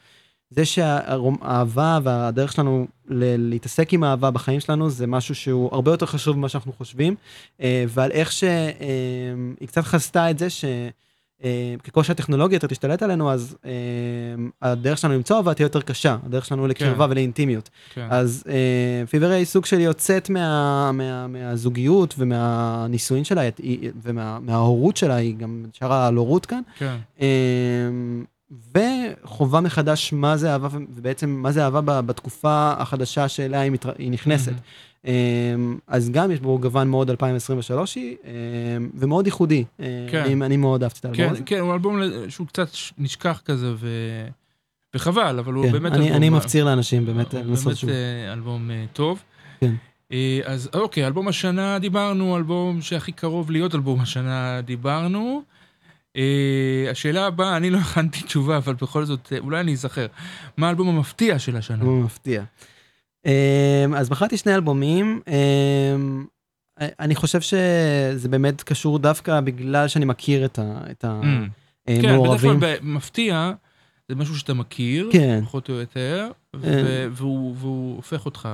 זה שהאהבה והדרך שלנו להתעסק עם אהבה בחיים שלנו זה משהו שהוא הרבה יותר חשוב ממה שאנחנו חושבים, אה, ועל איך שהיא קצת חזתה את זה ש... אה, שהטכנולוגיה יותר תשתלט עלינו, אז אה, הדרך שלנו למצוא אהבה תהיה יותר קשה, הדרך שלנו לקרבה ולאינטימיות. כן. אז אה, פיבר היא סוג של יוצאת מה, מה, מהזוגיות ומהנישואין שלה ומההורות שלה, היא גם שרה על הורות כאן, כן. אה, וחובה מחדש מה זה אהבה, ובעצם מה זה אהבה בתקופה החדשה שאליה היא, מתר... היא נכנסת. אה, אז גם יש בו גוון מאוד 2023 היא, אה, ומאוד ייחודי. אה, כן. אני, אני מאוד אהבתי את האלבום כן, הזה. כן, הוא אלבום שהוא קצת נשכח כזה, ו... וחבל, אבל הוא כן, באמת אני, אלבום... אני מפציר לאנשים באמת הוא לנסות באמת שוב. אה, אלבום אה, טוב. כן. אה, אז אוקיי, אלבום השנה דיברנו, אלבום שהכי קרוב להיות אלבום השנה דיברנו. אה, השאלה הבאה, אני לא הכנתי תשובה, אבל בכל זאת, אה, אולי אני אזכר. מה האלבום המפתיע של השנה? הוא מפתיע. אמ, אז בחרתי שני אלבומים. אני חושב שזה באמת קשור דווקא בגלל שאני מכיר את Mm. כן, בדרך המעורבים. כלל במפתיע, זה משהו שאתה מכיר, כן. פחות או יותר, אה. ו- והוא והוא הופך אותך,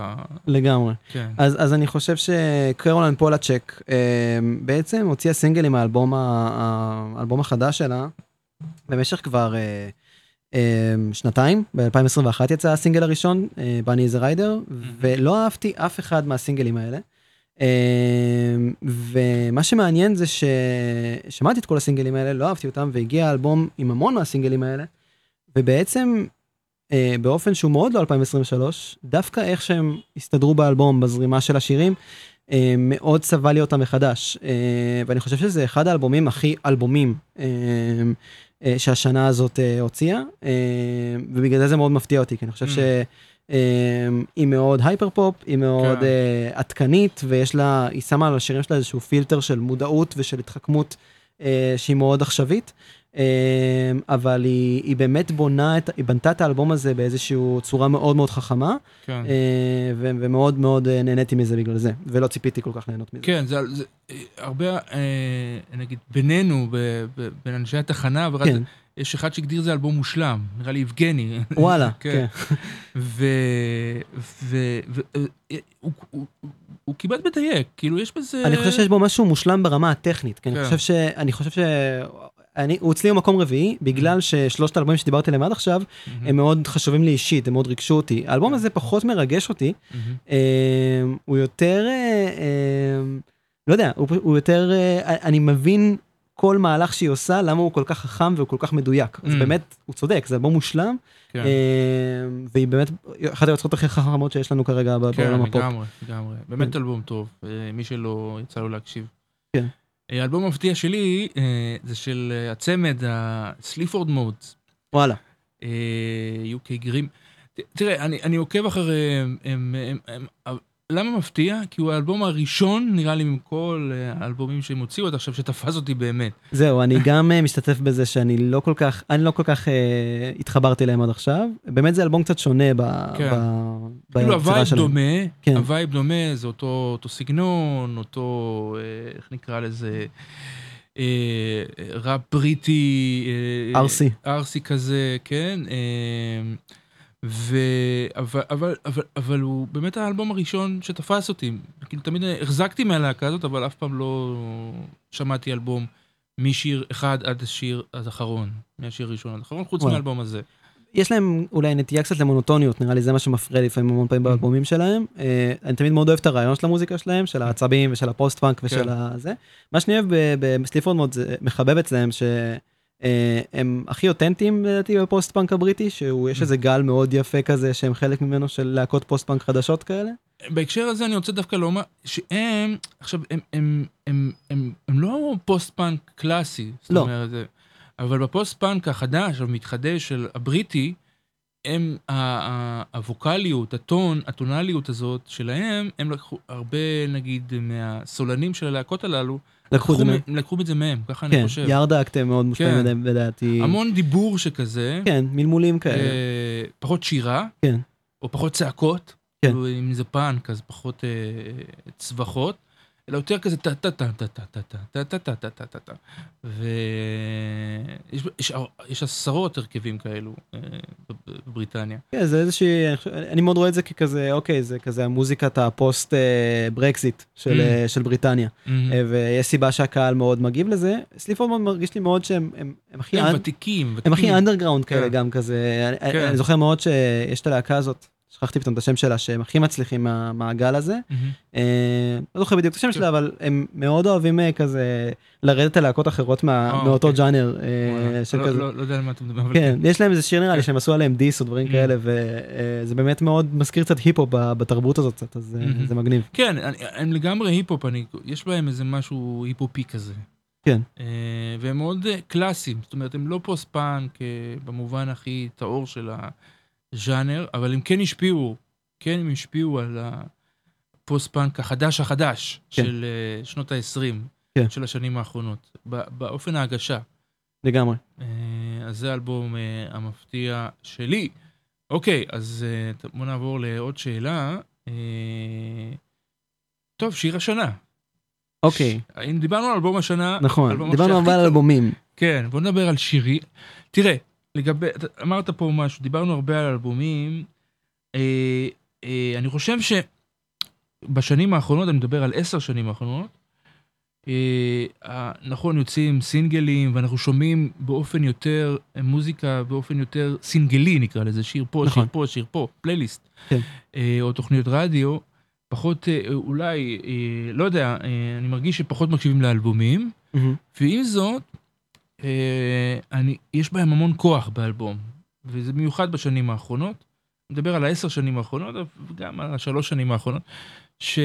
לגמרי. כן. אז, אז אני חושב שקרולן פולצ'ק אמ, בעצם הוציאה סינגל עם האלבום, האלבום החדש שלה במשך כבר אה, אמ, שנתיים, ב-2021 יצא הסינגל הראשון, בני איזה ריידר, ולא אהבתי אף אחד מהסינגלים האלה. ומה שמעניין זה ששמעתי את כל הסינגלים האלה, לא אהבתי אותם, והגיע האלבום עם המון מהסינגלים האלה, ובעצם אה, באופן שהוא מאוד לא 2023, דווקא איך שהם הסתדרו באלבום, בזרימה של השירים, אה, מאוד צבע לי אותם מחדש. אה, ואני חושב שזה אחד האלבומים הכי אלבומים אה, אה, שהשנה הזאת אה, הוציאה, אה, ובגלל זה זה מאוד מפתיע אותי, כי אני חושב Mm. ש... אה, היא מאוד הייפר פופ, היא מאוד כן. אה, עדכנית, ויש לה, היא שמה על השירים שלה איזשהו פילטר של מודעות ושל התחכמות אה, שהיא מאוד עכשווית. אה, אבל היא, היא באמת בונה את, היא בנתה את האלבום הזה באיזושהי צורה מאוד מאוד חכמה, כן. אה, ו- ומאוד מאוד אה, נהניתי מזה בגלל זה, ולא ציפיתי כל כך ליהנות מזה. כן, זה, זה הרבה, אה, נגיד, בינינו, ב, ב, בין אנשי התחנה, ורק, כן, יש אחד שהגדיר זה אלבום מושלם, נראה לי יבגני. וואלה, כן. כן. ו... ו... ו... אה, הוא, הוא, הוא כמעט מדייק, כאילו יש בזה... אני חושב שיש בו משהו מושלם ברמה הטכנית, כי אני כן. חושב ש... אני חושב ש... אני, הוא אצלי במקום רביעי, בגלל ששלושת האלבומים שדיברתי עליהם עד עכשיו, מהמם, הם מאוד חשובים לי אישית, הם מאוד ריגשו אותי. האלבום כן. הזה פחות מרגש אותי, מהמם. אה, הוא יותר, אה, אה, לא יודע, הוא, הוא יותר, אה, אני מבין כל מהלך שהיא עושה, למה הוא כל כך חכם והוא כל כך מדויק. אז Mm. באמת, הוא צודק, זה אלבום מושלם, כן, אה, והיא באמת אחת היוצרות הכי חכמות שיש לנו כרגע כן, בעולם הפופ. לגמרי, לגמרי. באמת כן. אלבום טוב, אה, מי שלא יצא לו להקשיב. כן. אה, האלבום המפתיע שלי אה, זה של אה, הצמד ה-Sleaford Modes. וואלה. UK Grim. תראה, אני, אני עוקב אחריהם, הם, הם, הם, הם, למה מפתיע? כי הוא האלבום הראשון, נראה לי, מכל אה, האלבומים שהם הוציאו עד עכשיו, שתפס אותי באמת. זהו, אני גם אה, משתתף בזה שאני לא כל כך, אני לא כל כך אה, התחברתי אליהם עד עכשיו. באמת זה אלבום קצת שונה ב... כן. ב... כאילו ביצירה הווייב שלהם. דומה, כן. הווייב דומה, זה אותו, אותו סגנון, אותו, אה, איך נקרא לזה, אה, ראפ בריטי. אה, ארסי. ארסי כזה, כן. אה, ו... אבל, אבל, אבל, אבל הוא באמת האלבום הראשון שתפס אותי. כאילו תמיד החזקתי מהלהקה הזאת, אבל אף פעם לא שמעתי אלבום משיר אחד עד השיר עד אחרון. מהשיר הראשון עד אחרון, חוץ. מהאלבום הזה. יש להם אולי נטייה קצת למונוטוניות, נראה לי זה מה שמפריע לפעמים המון פעמים Mm. באלבומים שלהם. אה, אני תמיד מאוד אוהב את הרעיון של המוזיקה שלהם, של העצבים ושל הפוסט פאנק ושל כן. הזה. מה שאני אוהב בסליפורד מאוד זה מחבב אצלם שהם הכי אותנטיים לדעתי בפוסט פאנק הבריטי, שיש Mm. איזה גל מאוד יפה כזה שהם חלק ממנו של להקות פוסט פאנק חדשות כאלה. בהקשר הזה אני רוצה דווקא לומר שהם, עכשיו, הם, הם, הם, הם, הם לא פוסט פאנק קלאסי, לא. אומרת, אבל בפוסט פאנק החדש, המתחדש של הבריטי, הם, הווקאליות, הטון, הטונליות הזאת שלהם, הם לקחו הרבה, נגיד, מהסולנים של הלהקות הללו, לקחו את זה מהם. מ- לקחו את זה מהם, ככה אני כן, חושב. ירדאקט הם מאוד מושפעים כן. לדעתי. המון דיבור שכזה, כן, מלמולים כאלה. אה, פחות שירה, כן. או פחות צעקות, כן. כאילו, אם זה פאנק אז פחות אה, צווחות, אלא יותר כזה טה טה טה טה טה טה טה טה טה טה טה טה טה ויש יש, יש עשרות הרכבים כאלו אה, בב- בבריטניה. כן, זה איזושהי, אני מאוד רואה את זה ככזה, אוקיי, זה כזה המוזיקת הפוסט אה, ברקזיט של, Mm. אה, בריטניה. אה, ויש סיבה שהקהל מאוד מגיב לזה. סליפורד מאוד מרגיש לי מאוד שהם הם, הם הכי הם ותיקים, הם הכי. אנדרגראונד כאלה כן. גם כזה. כן. אני זוכר מאוד שיש את הלהקה הזאת, שכחתי פתאום את השם שלה, שהם הכי מצליחים מהמעגל הזה. אה, לא זוכר בדיוק את השם כן. שלה, אבל הם מאוד אוהבים אה, כזה לרדת על להקות אחרות מה- אה, מאותו אוקיי. ג'אנר של לא- כזה. לא לא יודע על מה אתה מדבר, אבל כן, יש להם איזה שיר נראה לי כן. שהם עשו עליהם diss או דברים Mm. כאלה, וזה באמת מאוד מזכיר קצת היפ הופ בתרבות הזאת קצת, אז Mhm. זה מגניב. כן, הם לגמרי היפ-הופ, יש בהם איזה משהו היפ-הופי כזה. כן. והם מאוד קלאסיים, זאת אומרת, הם לא פוסט-פאנק במובן הכי טהור של הז'אנר, אבל הם כן השפיעו, כן הם השפיעו על הפוסט-פאנק החדש החדש כן. של אה, שנות ה-20, כן. של השנים האחרונות, באופן ההגשה. לגמרי. אה, אז זה האלבום אה, המפתיע שלי. אוקיי, אז אה, בוא נעבור לעוד שאלה. אה, טוב, שיר השנה. אוקיי, אם דיברנו על אלבום השנה, נכון, אלבום דיברנו על אלבומים. כן, בוא נדבר על שירי. תראה, לגבי, אמרת פה משהו, דיברנו הרבה על אלבומים. אה, אה, אני חושב שבשנים האחרונות, אני מדבר על עשר שנים האחרונות, אה, נכון, יוצאים סינגלים, ואנחנו שומעים באופן יותר, אה, מוזיקה באופן יותר סינגלי, נקרא לזה, שיר פה, נכון. שיר פה, שיר פה, פלייליסט. כן. אה, או תוכניות רדיו, פחות, אה, אולי, אה, לא יודע, אה, אני מרגיש שפחות מקשיבים לאלבומים. מהמם. ועם זאת, אני, יש בהם המון כוח באלבום, וזה מיוחד בשנים האחרונות. אני מדבר על העשר שנים האחרונות, וגם על השלוש שנים האחרונות, ש,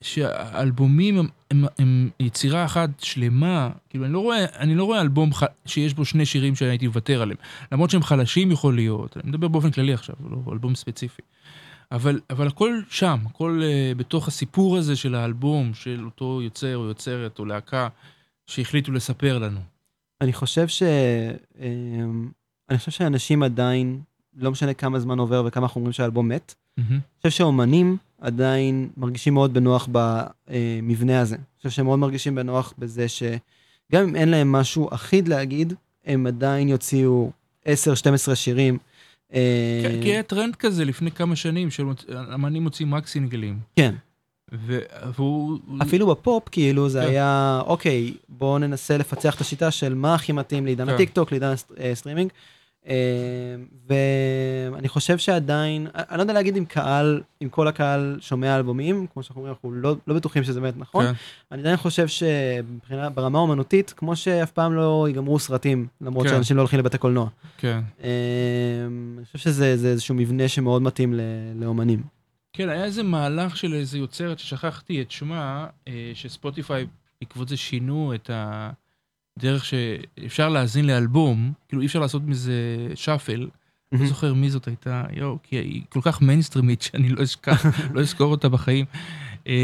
שהאלבומים הם, הם, הם יצירה אחת שלמה, כאילו אני לא רואה, אני לא רואה אלבום ח, שיש בו שני שירים שהייתי מוותר עליהם, למרות שהם חלשים יכול להיות, אני מדבר באופן כללי עכשיו, לא אלבום ספציפי. אבל, אבל הכל שם, הכל uh, בתוך הסיפור הזה של האלבום, של אותו יוצר או יוצרת או להקה שהחליטו לספר לנו. אני חושב ש... אמ, אני חושב שאנשים עדיין, לא משנה כמה זמן עובר וכמה אנחנו אומרים שהאלבום מת, אני חושב שאומנים עדיין מרגישים מאוד בנוח במבנה הזה. אני חושב שהם מאוד מרגישים בנוח בזה שגם אם אין להם משהו אחיד להגיד, הם עדיין יוציאו 10-12 שירים. אה, כן, כי היה טרנד כזה לפני כמה שנים, שאמנים מוצאים רק סינגלים. כן, והוא... אפילו בפופ כאילו זה כן. היה אוקיי בואו ננסה לפצח את השיטה של מה הכי מתאים לעידן כן. הטיק טוק לעידן הסט- אה. אה, ואני חושב שעדיין אני לא יודע להגיד אם קהל אם כל הקהל שומע אלבומים כמו שאנחנו אומרים אנחנו לא, לא בטוחים שזה באמת נכון כן. אני עדיין חושב שמבחינה ברמה אומנותית כמו שאף פעם לא ייגמרו סרטים למרות כן. שאנשים לא הולכים לבתי קולנוע. כן. אה, אני חושב שזה זה איזשהו מבנה שמאוד מתאים לאומנים. כן, היה איזה מהלך של איזה יוצרת ששכחתי את שמה, אה, שספוטיפיי בעקבות זה שינו את הדרך שאפשר להאזין לאלבום, כאילו אי אפשר לעשות מזה shuffle. לא זוכר מי זאת הייתה, יואו, כי היא כל כך מיינסטרימית שאני לא אשכח, לא אזכור אותה בחיים. אה,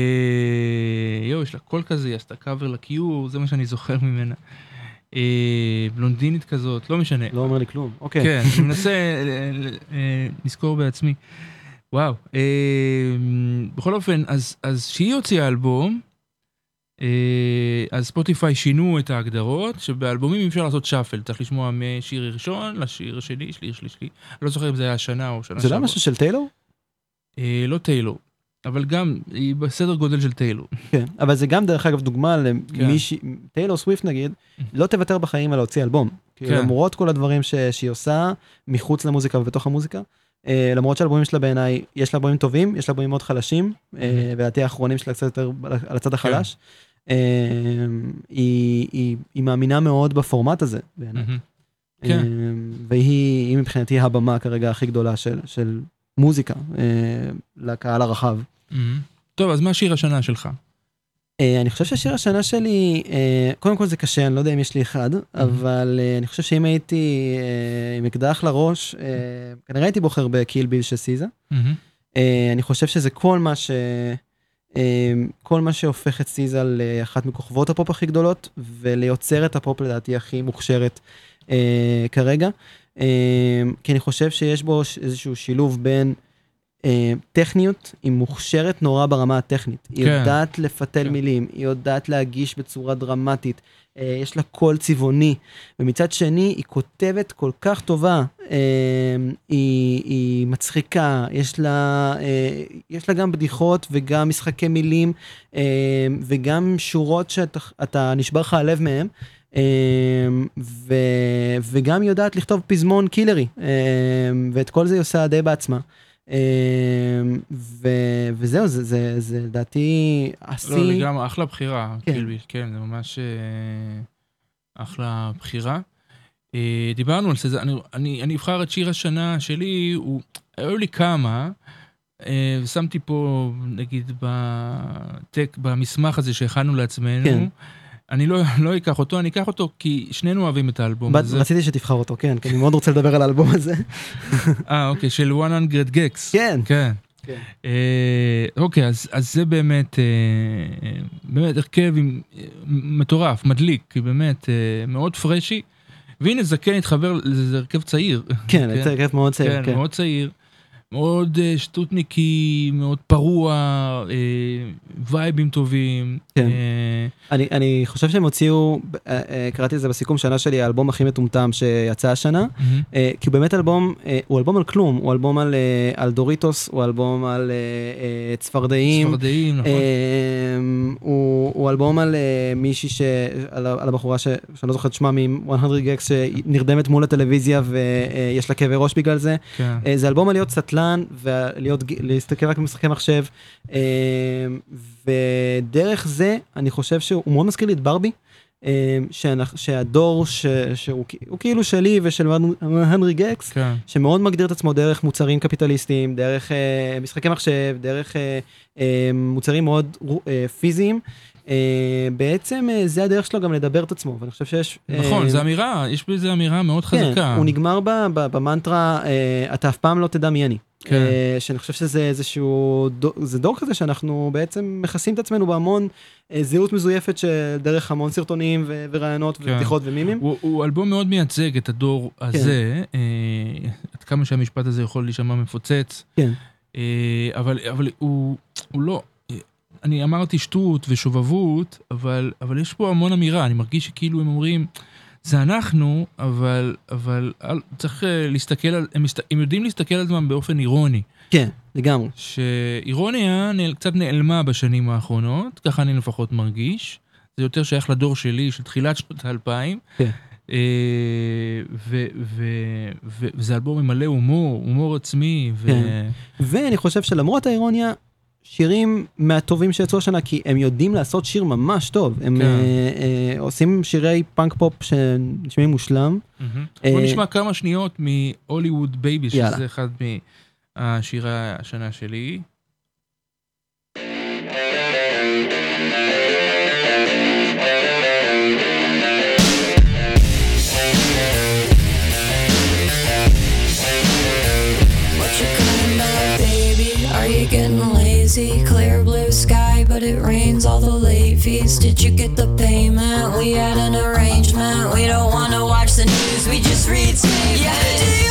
יואו, יש לה קול כזה, היא עשתה קאבר לקיור, זה מה שאני זוכר ממנה. אה, בלונדינית כזאת, לא משנה. לא אומר לי כלום. אוקיי. כן, אני מנסה לזכור בעצמי. וואו. אה, בכל אופן, אז, אז כשהיא הוציאה אלבום, אה, אז ספוטיפיי שינו את ההגדרות, שבאלבומים אפשר לעשות shuffle, צריך לשמוע משיר ראשון לשיר השני, שיר שלישי. אני לא זוכר אם זה היה השנה או שנה זה לא משהו של טיילור? אה, לא טיילור, אבל גם היא בסדר גודל של טיילור. כן, אבל זה גם דרך אגב דוגמה כן. למישהי, טיילור סוויפט נגיד, לא תוותר בחיים על להוציא אלבום. כי כן. למרות כל הדברים ש- שהיא עושה, מחוץ למוזיקה ובתוך המוזיקה, למרות שהאלבומים שלה בעיניי, יש לה אלבומים טובים, יש לה אלבומים מאוד חלשים, אה, ולדעתי האחרונים שלה קצת יותר על- הצד החלש. אה, היא- היא היא מאמינה מאוד בפורמט הזה בעיניי. מהמם. כן. אה, והיא היא מבחינתי הבמה כרגע הכי גדולה של- של מוזיקה אה, לקהל הרחב. מהמם. טוב, אז מה השיר השנה שלך? אה, אני חושב שהשיר השנה שלי, אה, קודם כל זה קשה, אני לא יודע אם יש לי אחד, אבל אה, אני חושב שאם הייתי עם אקדח לראש, אה, כנראה הייתי בוחר ב Kill Bill של סיזה. אה, אני חושב שזה כל מה ש... כל מה שהופך את סיזה לאחת מכוכבות הפופ הכי גדולות, וליוצרת הפופ לדעתי הכי מוכשרת כרגע. כי אני חושב שיש בו איזשהו שילוב בין טכניות, היא מוכשרת נורא ברמה הטכנית. היא כן. יודעת לפתל כן. מילים, היא יודעת להגיש בצורה דרמטית, אה, יש לה קול צבעוני, ומצד שני היא כותבת כל כך טובה, אה, היא, היא מצחיקה, יש לה, אה, יש לה גם בדיחות וגם משחקי מילים, אה, וגם שורות שאתה אתה נשבר לך הלב מהם. אה, ו, וגם היא יודעת לכתוב פזמון קילרי, אה, ואת כל זה היא עושה די בעצמה. אה, ו, וזהו, זה, זה, זה לדעתי השיא. לא, לגמרי, אחלה בחירה, כן. קילביל, כן, זה ממש אה, אחלה בחירה. אה, דיברנו על זה, אני, אני, אני אבחר את שיר השנה שלי, הוא, היו לי כמה, אה, ושמתי פה, נגיד, בטק, במסמך הזה שהכנו לעצמנו, כן. אני לא, לא אקח אותו, אני אקח אותו כי שנינו אוהבים את האלבום בת- הזה. רציתי שתבחר אותו, כן, כי אני מאוד רוצה לדבר על האלבום הזה. אה, אוקיי, של 100 גקס. כן. כן. כן. אה, אוקיי, אז, אז זה באמת, אה, באמת הרכב עם, מטורף, מדליק, באמת אה, מאוד פרשי. והנה זקן התחבר, זה הרכב צעיר. כן, זה הרכב מאוד צעיר, כן, כן. מאוד צעיר. מאוד אה, שטותניקי, מאוד פרוע, אה, וייבים טובים. כן. אה, אני, אני חושב שהם הוציאו, אה, אה, קראתי את זה בסיכום שנה שלי, האלבום הכי מטומטם שיצא השנה, מהמם. אה, כי הוא באמת אלבום, אה, הוא אלבום על כלום, הוא אלבום על, אה, על דוריטוס, הוא אלבום על אה, אה, צפרדעים. צפרדעים, נכון. אה, הוא, הוא אלבום על אה, מישהי, ש, על, על הבחורה ש, שאני לא זוכר את שמה מ-100 גקס שנרדמת מול הטלוויזיה ויש לה כאבי ראש בגלל זה. כן. אה, זה אלבום על להיות סטלן ולהסתכל רק במשחקי מחשב אה, ודרך זה אני חושב שהוא מאוד מזכיר לי את ברבי. אה, שאנחנו- שהדור ש, שהוא כאילו שלי ושל הנרי גקס כן. שמאוד מגדיר את עצמו דרך מוצרים קפיטליסטיים דרך אה, משחקי מחשב דרך אה, אה, מוצרים מאוד אה, פיזיים. אה, בעצם אה, זה הדרך שלו גם לדבר את עצמו ואני חושב שיש נכון, אה, זו אמירה, יש בזה אמירה מאוד כן, חזקה. הוא נגמר ב, ב, במנטרה, אה, אתה אף פעם לא תדע מי אני. כן. אה, שאני חושב שזה איזשהו, דו- זה דור כזה שאנחנו בעצם מכסים את עצמנו בהמון אה, זהות מזויפת של דרך המון סרטונים ו- ורעיונות כן. ובדיחות ומימים. הוא, הוא אלבום מאוד מייצג את הדור הזה, אה, עד כמה שהמשפט הזה יכול להישמע מפוצץ, כן. אה, אבל, אבל הוא, הוא לא, אני אמרתי שטות ושובבות, אבל, אבל יש פה המון אמירה, אני מרגיש שכאילו הם אומרים, זה אנחנו, אבל, אבל צריך אה, להסתכל על, הם, מסת, הם יודעים להסתכל על עצמם באופן אירוני, כן, לגמרי. שאירוניה נעל, קצת נעלמה בשנים האחרונות, ככה אני לפחות מרגיש. זה יותר שייך לדור שלי, של תחילת שנות האלפיים. כן. אה, ו- ו- ו- וזה אלבום עם מלא הומור, הומור עצמי. ו- כן. ואני חושב שלמרות האירוניה, שירים מהטובים שיצאו השנה, כי הם יודעים לעשות שיר ממש טוב. הם כן. אה, אה, עושים שירי פאנק פופ שנשמעים מושלם. אה, בוא נשמע כמה שניות מ Hollywood Baby. שזה אחד מהשירי השנה שלי. Did you get the payment? We had an arrangement. We don't wanna watch the news, we just read statements. Yeah,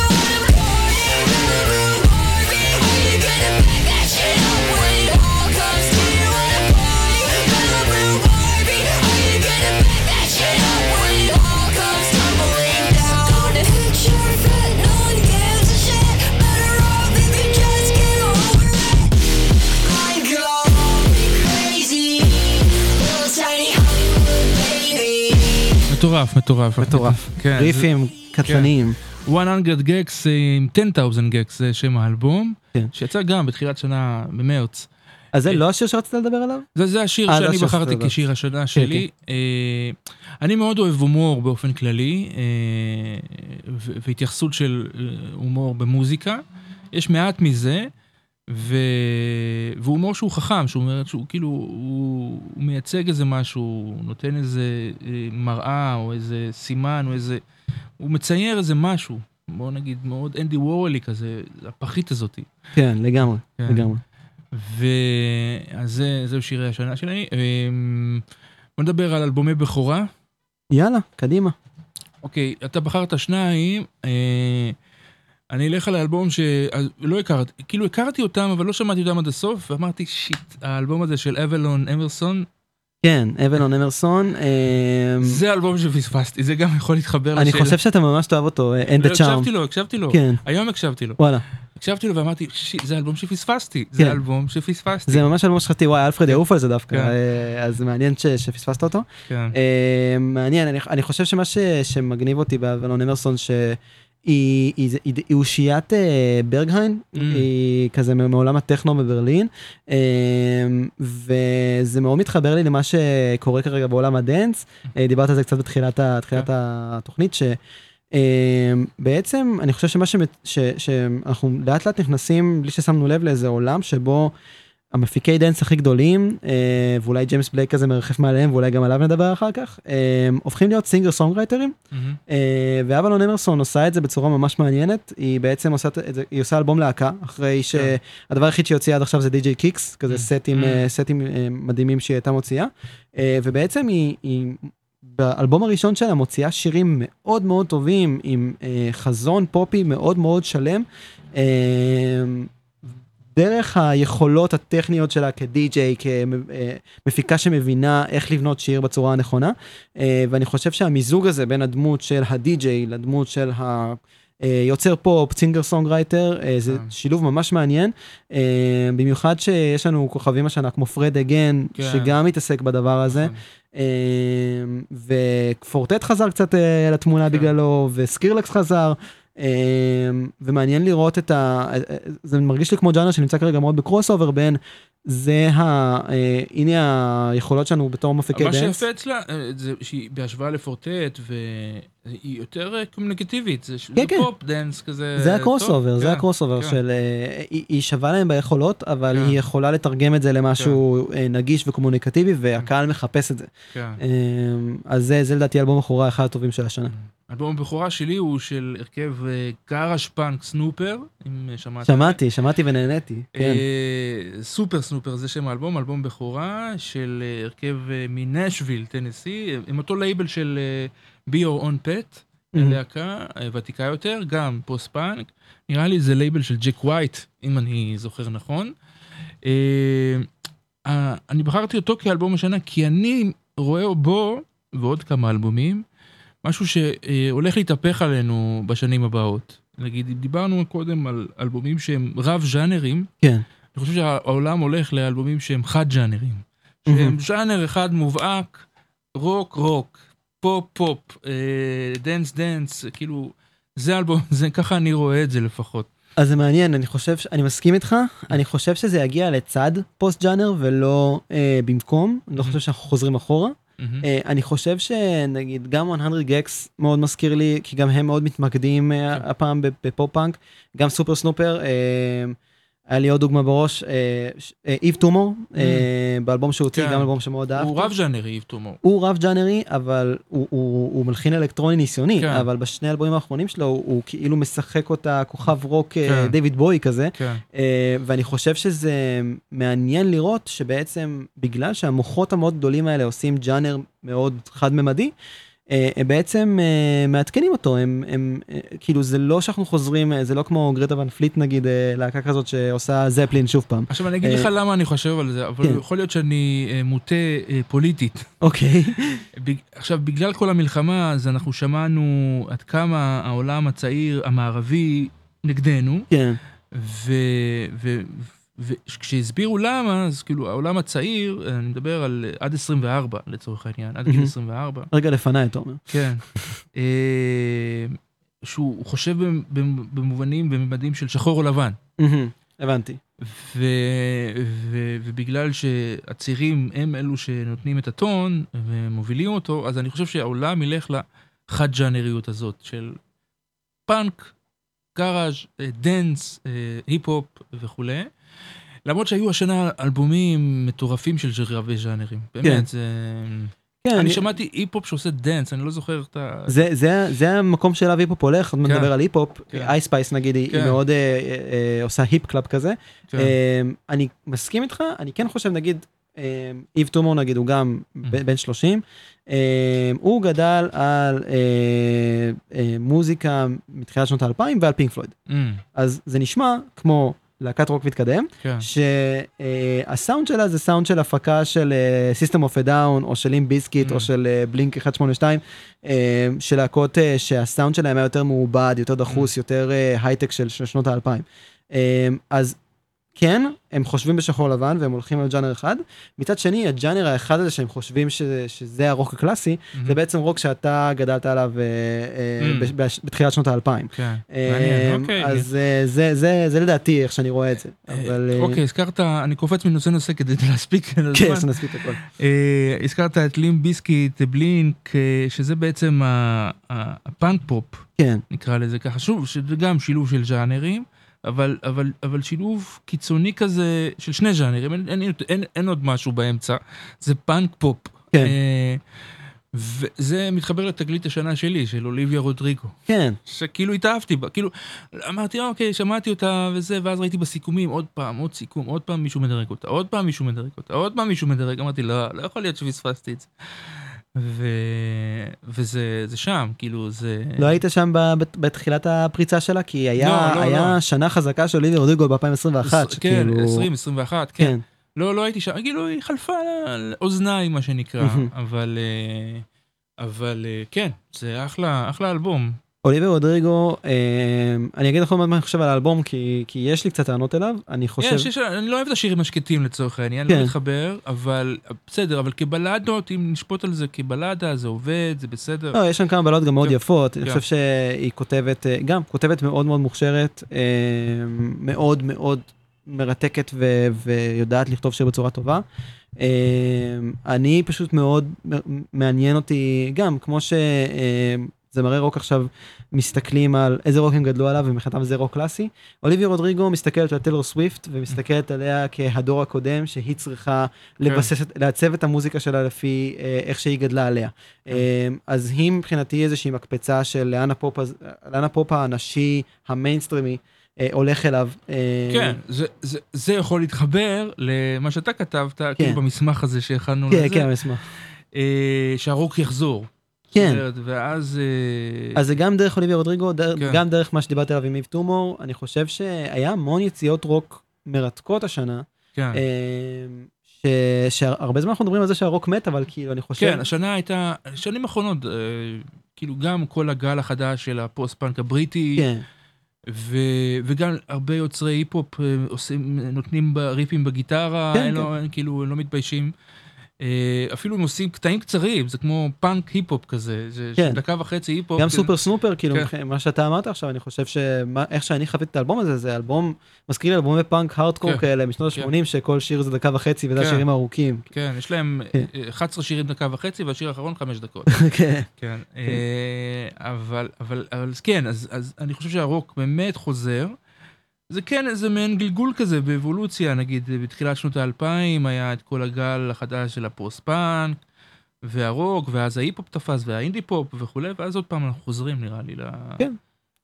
מטורף, מטורף. מטורף. כן, זה- ריפים קטלניים. 100 גקס עם 10,000 גקס זה שם האלבום, כן. שיצא גם בתחילת שנה, במרץ. אז זה לא השיר שרצית לדבר עליו? זה, זה השיר אה, זה שאני השיר בחרתי כשיר השנה שלי. אה, אני מאוד אוהב הומור באופן כללי, אה, והתייחסות של אה, הומור במוזיקה. יש מעט מזה, ו... והומור שהוא חכם, שהוא אומר שהוא כאילו, הוא, הוא מייצג איזה משהו, הוא נותן איזה אה, מראה או איזה סימן או איזה... הוא מצייר איזה משהו, בוא נגיד מאוד אנדי וורלי כזה, הפחית הזאתי. כן, לגמרי, כן. לגמרי. ואז זה, זהו שירי השנה שלי. אמ, בוא נדבר על אלבומי בכורה. יאללה, קדימה. אוקיי, אתה בחרת שניים, אה, אני אלך על האלבום שלא הכרתי, כאילו הכרתי אותם, אבל לא שמעתי אותם עד הסוף, ואמרתי, שיט, האלבום הזה של אבלון אמרסון, כן, אבלון אמרסון. אה, זה האלבום שפספסתי, זה גם יכול להתחבר לשאלה. אני חושב שאתה ממש תאהב אותו, End לא, the הקשבתי. לו, הקשבתי לו. כן, היום הקשבתי לו. וואלה. הקשבתי לו ואמרתי, שיט, זה האלבום שפספסתי. זה כן. האלבום שפספסתי. זה ממש אלבום שחקתי, וואי, אלפרד יעוף על זה דווקא, כן. אה, אז מעניין ש- שפספסת אותו. כן. אה, מעניין, אני- חושב שמה ש- שמגניב אותי באבלון אמרסון, היא- היא- היא אושיית אה, ברגהיין, Mm. היא כזה מעולם הטכנו בברלין, אה, וזה מאוד מתחבר לי למה שקורה כרגע בעולם הדנס, אה, דיברת על זה קצת בתחילת ה- תחילת כן. התוכנית, ש... אה, אני חושב שמה שמת- ש- שאנחנו לאט לאט נכנסים בלי ששמנו לב לאיזה עולם שבו המפיקי דנס הכי גדולים אה, ואולי ג'יימס בלייק כזה מרחף מעליהם ואולי גם עליו נדבר אחר כך אה, הופכים להיות singer songwriter ים מהמם. אה, ואבלון אמרסון עושה את זה בצורה ממש מעניינת היא בעצם עושה את זה היא עושה אלבום להקה אחרי כן. שהדבר היחיד שהיא הוציאה עד עכשיו זה די.ג'יי קיקס כזה Mm. סטים. אה, סטים אה, מדהימים שהיא הייתה מוציאה אה, ובעצם היא. היא באלבום הראשון שלה מוציאה שירים מאוד מאוד טובים עם אה, חזון פופי מאוד מאוד שלם. אה, דרך היכולות הטכניות שלה כדי-ג'יי, כמפיקה שמבינה איך לבנות שיר בצורה הנכונה. אה, ואני חושב שהמיזוג הזה בין הדמות של הדי-ג'יי לדמות של ה... יוצר פופ, singer songwriter, אה, זה כן. שילוב ממש מעניין, אה, במיוחד שיש לנו כוכבים השנה כמו Fred again, כן. שגם מתעסק בדבר הזה. נכון. אמ, ו Four Tet חזר קצת לתמונה כן. בגללו ו Skrillex חזר. אמ, ומעניין לראות את ה... זה מרגיש לי כמו ג'אנר שנמצא כרגע מאוד ב crossover בין זה ה... אה, הנה היכולות שלנו בתור מפיקי הדנס. שיפה אצלה, אה, זה שהיא בהשוואה ל Four Tet, והיא יותר אה, קומוניקטיבית, זה כן, זה כן. פופ דנס כזה. זה ה crossover, זה כן, ה crossover כן. של... אה, היא- היא שווה להם ביכולות, אבל כן. היא יכולה לתרגם את זה למשהו אה, נגיש וקומוניקטיבי, והקהל מחפש את זה. כן. אז זה זה לדעתי אלבום בכורה אחד הטובים של השנה. אלבום הבכורה שלי הוא של הרכב גאראז' פאנק Snooper, אם שמעת. זה. שמעתי, שמעתי ונהניתי. כן. Super Snooper זה שם האלבום, אלבום בכורה של הרכב מנשוויל, טנסי, עם אותו לייבל של Be Your Own Pet, Mhm. להקה אה, ותיקה יותר, גם פוסט פאנק, נראה לי זה לייבל של ג'ק ווייט, אם אני זוכר נכון. אה, אני בחרתי אותו כאלבום השנה, כי אני רואה בו, ועוד כמה אלבומים, משהו שהולך להתהפך עלינו בשנים הבאות. נגיד, דיברנו קודם על אלבומים שהם רב ז'אנרים, כן. אני חושב שהעולם הולך לאלבומים שהם חד ז'אנרים. שהם Mhm. ז'אנר אחד מובהק, רוק רוק, פופ פופ, אה, דנס דנס, כאילו, זה אלבום, זה ככה אני רואה את זה לפחות. אז זה מעניין, אני חושב, ש- אני מסכים איתך, אני חושב שזה יגיע לצד פוסט ג'אנר ולא אה, במקום, אני לא חושב שאנחנו חוזרים אחורה. Mhm. אה, אני חושב שנגיד גם 100 gecs מאוד מזכיר לי, כי גם הם מאוד מתמקדים אה, כן. הפעם בפ- בפופ פאנק, גם Super Snooper, אה, היה לי עוד דוגמה בראש, אה, ש- אה, Yves Tumor, אה, באלבום שהוא הוציא, כן. גם אלבום שמאוד אהבתי. הוא רב ז'אנרי, Yves Tumor. הוא רב ג'אנרי אבל הוא, מלחין אלקטרוני ניסיוני כן. אבל בשני האלבומים האחרונים שלו הוא, כאילו משחק אותה כוכב רוק. דיוויד בואי כזה כן, אה, ואני חושב שזה מעניין לראות שבעצם בגלל שהמוחות המאוד גדולים האלה עושים ג'אנר מאוד חד ממדי. הם בעצם אה, מעדכנים אותו הם, הם אה, כאילו זה לא שאנחנו חוזרים אה, זה לא כמו גרטה ון פליט נגיד אה, להקה כזאת שעושה זפלין שוב פעם עכשיו אני אגיד אה, לך למה אני חושב על זה, אבל כן. יכול להיות שאני אה, מוטה אה, פוליטית. אוקיי בג- עכשיו, בגלל כל המלחמה, אז אנחנו שמענו עד כמה העולם הצעיר המערבי נגדנו, כן ו... ו... וכשהסבירו למה, אז כאילו העולם הצעיר, אני מדבר על עד 24 לצורך העניין, עד גיל מהמם. 24, רגע לפניי, אתה אומר. כן. אה, שהוא חושב במ- במ- במובנים, בממדים של שחור או לבן. הבנתי. ו, ו, ובגלל שהצעירים הם אלו שנותנים את הטון ומובילים אותו, אז אני חושב שהעולם ילך לחד ג'אנריות הזאת של פאנק, גאראז', אה, דנס, אה, היפ-הופ וכולי. למרות שהיו השנה אלבומים מטורפים של רבי ז'אנרים. כן. באמת, זה... כן, אני שמעתי היפ-הופ שעושה דנס, אני לא זוכר את ה... זה, זה, זה המקום שאליו היפ-הופ הולך, כן. נדבר על היפ-הופ, כן. Ice Spice נגיד, היא, היא כן. מאוד אה, אה, אה, עושה היפ קלאב כזה. כן. אה, אני מסכים איתך, אני כן חושב נגיד, אה, Yves Tumor נגיד הוא גם ב- בן 30, אה, הוא גדל על אה, אה, מוזיקה מתחילת שנות האלפיים ועל פינק פלויד. Mm, אז זה נשמע כמו להקת רוק מתקדם, כן. שהסאונד שלה זה סאונד של הפקה של אה, System of a Down או של לימפ ביזקיט Mm. או של אה, בלינק 182, אה, של להקות אה, שהסאונד שלהם היה יותר מעובד, יותר דחוס, יותר אה, הייטק של שנות האלפיים. אה, אז כן, הם חושבים בשחור לבן והם הולכים על ג'אנר אחד. מצד שני, הג'אנר האחד הזה שהם חושבים ש- שזה הרוק הקלאסי, זה בעצם רוק שאתה גדלת עליו אה, אה, Mm. בש- בתחילת שנות האלפיים. כן. אה, מעניין, אוקיי. אז אה, זה, זה, זה לדעתי איך שאני רואה את זה. אה, אבל... אה, אוקיי, הזכרת, אני קופץ מנושא נושא כדי להספיק. על כן, הזמן. שנספיק הכל. אה, הזכרת את לימפ ביזקיט, בלינק, אה, שזה בעצם הפאנק פופ, כן, נקרא לזה ככה, שוב, שזה גם שילוב של ז'אנרים, אבל, אבל, אבל שילוב קיצוני כזה של שני ז'אנרים, אין, אין, אין, אין עוד משהו באמצע, זה פאנק פופ. כן. אה, וזה מתחבר לתגלית השנה שלי, של אוליביה רודריגו. כן, שכאילו התאהבתי בה, כאילו, אמרתי אוקיי, שמעתי אותה וזה, ואז ראיתי בסיכומים עוד פעם, עוד סיכום, עוד פעם מישהו מדרג אותה, עוד פעם מישהו מדרג אותה, עוד פעם מישהו מדרג, אמרתי לא, לא יכול להיות שפספסתי את זה. ו... וזה זה שם, כאילו זה... לא היית שם ב- בת- בתחילת הפריצה שלה? כי היה לא, לא, היה לא. שנה חזקה של ליבי רודריגו ב-2021, כן, שכאילו... 20, 21, כן. כן, לא, לא הייתי שם, כאילו היא חלפה על אוזניים, מה שנקרא. אבל... אה, אבל אה, כן, זה אחלה, אחלה אלבום. אוליבר רודריגו, אה, אני אגיד לך עוד מעט מה אני חושב על האלבום, כי כי יש לי קצת טענות אליו, אני חושב... אני לא אוהב את השירים השקטים לצורך העניין, כן. לא מתחבר, אבל בסדר, אבל כבלדות, אם נשפוט על זה כבלדה, זה עובד, זה בסדר. לא, יש שם כמה בלדות גם מאוד כן. יפות, אני כן. חושב שהיא כותבת, אה, גם כותבת מאוד מאוד מוכשרת, אה, מאוד מאוד מרתקת ויודעת לכתוב שיר בצורה טובה. אני פשוט מאוד מעניין אותי, גם כמו שזמרי רוק עכשיו מסתכלים על איזה רוק הם גדלו עליו ומבחינתם זה רוק קלאסי. אוליביה רודריגו מסתכלת על טיילור סוויפט ומסתכלת עליה כהדור הקודם שהיא צריכה לבסס, את- לעצב את המוזיקה שלה לפי אה, איך שהיא גדלה עליה. אה, אז היא מבחינתי איזושהי מקפצה של לאן הפופ, הנשי המיינסטרימי אה, הולך אליו. אה, כן, זה, זה, זה יכול להתחבר למה שאתה כתבת, כאילו במסמך הזה שהכנו כן, לזה, כן, אני אשמח. אה, שהרוק יחזור. כן. אומרת, ואז... אה, אז זה גם דרך אוליביה רודריגו, דר, כן. גם דרך מה שדיברתי עליו עם Yves Tumor, אני חושב שהיה המון יציאות רוק מרתקות השנה, כן. אה, ש, שהרבה זמן אנחנו מדברים על זה שהרוק מת, אבל כאילו אני חושב... כן, השנה הייתה, שנים אחרונות, אה, כאילו גם כל הגל החדש של הפוסט-פאנק הבריטי, כן, ו, וגם הרבה יוצרי היפ-הופ עושים, נותנים ריפים בגיטרה, כן, כן. אין, כאילו, הם לא מתביישים. אה, אפילו הם עושים קטעים קצרים, זה כמו פאנק היפ-הופ כזה, זה כן. דקה וחצי היפ-הופ. גם כזה. Super Snooper, כאילו, כן. מה שאתה אמרת עכשיו, אני חושב שאיך שאני חוויתי את האלבום הזה, זה אלבום, מזכיר לי אלבומי פאנק הארדקור כן. כאלה משנות כן. ה-80, שכל שיר זה דקה וחצי, וזה כן. השירים הארוכים. כן, יש להם כן. אה, 11 שירים דקה וחצי, והשיר האחרון חמש דקות. כן. כן, אה, אבל, אבל, אבל אז כן, אז, אז אני חושב שהרוק באמת חוזר. זה כן איזה מעין גלגול כזה באבולוציה, נגיד בתחילת שנות האלפיים היה את כל הגל החדש של הפוסט-פאנק, והרוק, ואז ההיפ-הופ תפס, והאינדי-פופ וכולי, ואז עוד פעם אנחנו חוזרים נראה לי ל... כן.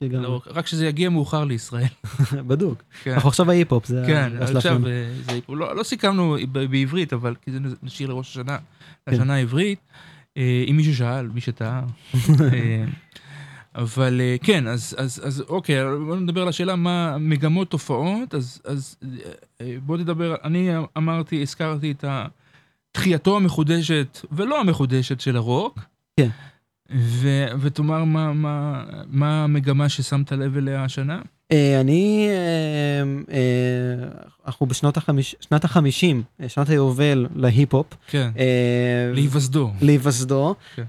לרוק. רק שזה יגיע מאוחר לישראל. בדוק. כן, אנחנו עכשיו ההיפ-הופ, זה כן, עכשיו. אה, זה היפ-הופ. לא, לא סיכמנו בעברית, אבל כי זה נשאיר לראש השנה, כן. לשנה העברית. אה, אם מישהו שאל, מי שטעה. אה, אבל אה, כן, אז, אז, אז אוקיי, בוא נדבר על השאלה מה מגמות תופעות, אז, אז אה, בוא נדבר, אני אמרתי, הזכרתי את תחייתו המחודשת ולא המחודשת של הרוק. כן. ו, ותאמר מה, מה, מה המגמה ששמת לב אליה השנה? אה, אני, אה, אה, אנחנו בשנות החמיש, שנת החמישים, שנת היובל להיפ-הופ. כן, להיווסדו. להיווסדו, כן.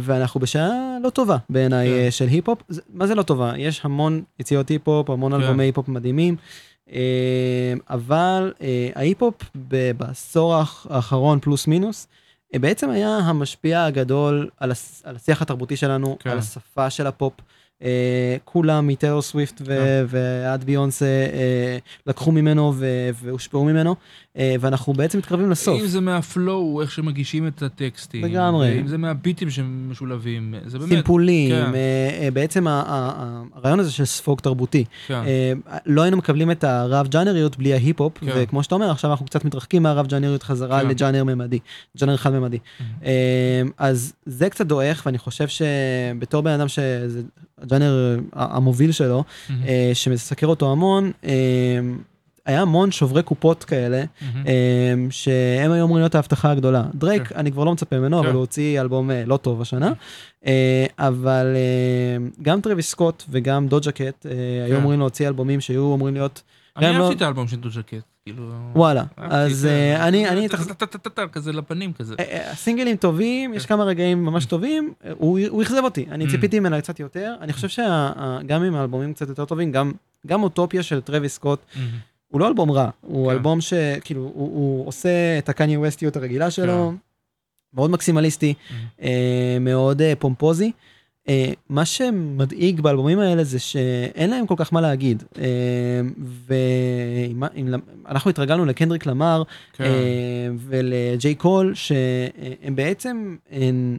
ואנחנו בשעה לא טובה בעיניי כן. של היפ-הופ. מה זה לא טובה? יש המון יציאות היפ-הופ, המון כן. אלבומי היפ-הופ מדהימים, אבל ההיפ-הופ בעשור האח- האחרון פלוס מינוס, בעצם היה המשפיע הגדול על השיח התרבותי שלנו, כן. על השפה של הפופ. אה, כולם מטיילור סוויפט ו- כן. ועד ביונסה אה, לקחו ממנו ו- והושפעו ממנו, אה, ואנחנו בעצם מתקרבים לסוף. אם זה מהפלואו, איך שמגישים את הטקסטים. לגמרי. אם זה מהביטים שמשולבים. זה באמת... סימפולים, כן. אה, אה, בעצם הרעיון הזה של ספוג תרבותי. כן. אה, לא היינו מקבלים את הרב ג'אנריות בלי ההיפ-הופ, כן. וכמו שאתה אומר, עכשיו אנחנו קצת מתרחקים מהרב ג'אנריות חזרה כן. לג'אנר ממדי, ג'אנר חד ממדי. אה, אז זה קצת דועך, ואני חושב שבתור בן אדם שזה הג'אנר המוביל שלו. אה, שמסקר אותו המון, אה, היה המון שוברי קופות כאלה. אה, שהם היו אמורים להיות ההבטחה הגדולה. דרייק, כן. אני כבר לא מצפה ממנו, כן. אבל הוא הוציא אלבום אה, לא טוב השנה. אה, אבל אה, גם טרוויס סקוט וגם דוג'ה קט היו כן. אמורים להוציא אלבומים שהיו אמורים להיות, אני לא- אהבתי את האלבום של דוג'ה קט. כאילו... וואלה. אז כן. אני, אני, כזה לפנים כזה. הסינגלים טובים, יש כמה רגעים ממש טובים, הוא אכזב אותי, אני Mm. ציפיתי ממנה קצת יותר, אני חושב שגם עם האלבומים קצת יותר טובים, גם- גם אוטופיה של טרוויס סקוט, מהמם. הוא לא אלבום רע, הוא כן. אלבום שכאילו, הוא, הוא עושה את הקניה ווסטיות הרגילה שלו, כן. מאוד מקסימליסטי, אה, מאוד אה, פומפוזי. אה, מה שמדאיג באלבומים האלה זה שאין להם כל כך מה להגיד. אה, ואנחנו התרגלנו לקנדריק למר כן. אה, ולג'יי קול שהם בעצם הם,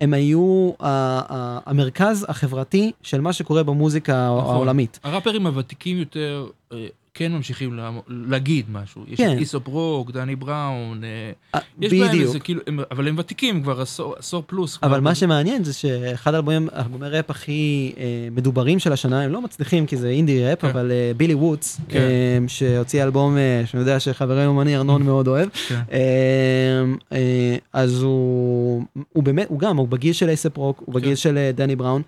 הם היו ה- ה- המרכז החברתי של מה שקורה במוזיקה נכון. העולמית. הראפרים הוותיקים יותר אה, כן ממשיכים לה- להגיד משהו. יש כן. את איסופ רוק, דני בראון, אה, אה, יש בהם בדיוק. איזה כאילו, הם- אבל הם ותיקים כבר עשור עשור פלוס. אבל כבר. מה שמעניין זה שאחד האלבומי ראפ הכי אה, מדוברים של השנה, הם לא מצליחים כי זה אינדי ראפ, כן. אבל אה, בילי וודס, כן. אה, שהוציא אלבום אה, שאני יודע שחברנו מני ארנון מאוד אוהב, כן. אה, אה, אז הוא, הוא באמת, הוא גם, הוא בגיל של אייספ רוק, הוא בגיל כן. של אה, דני בראון,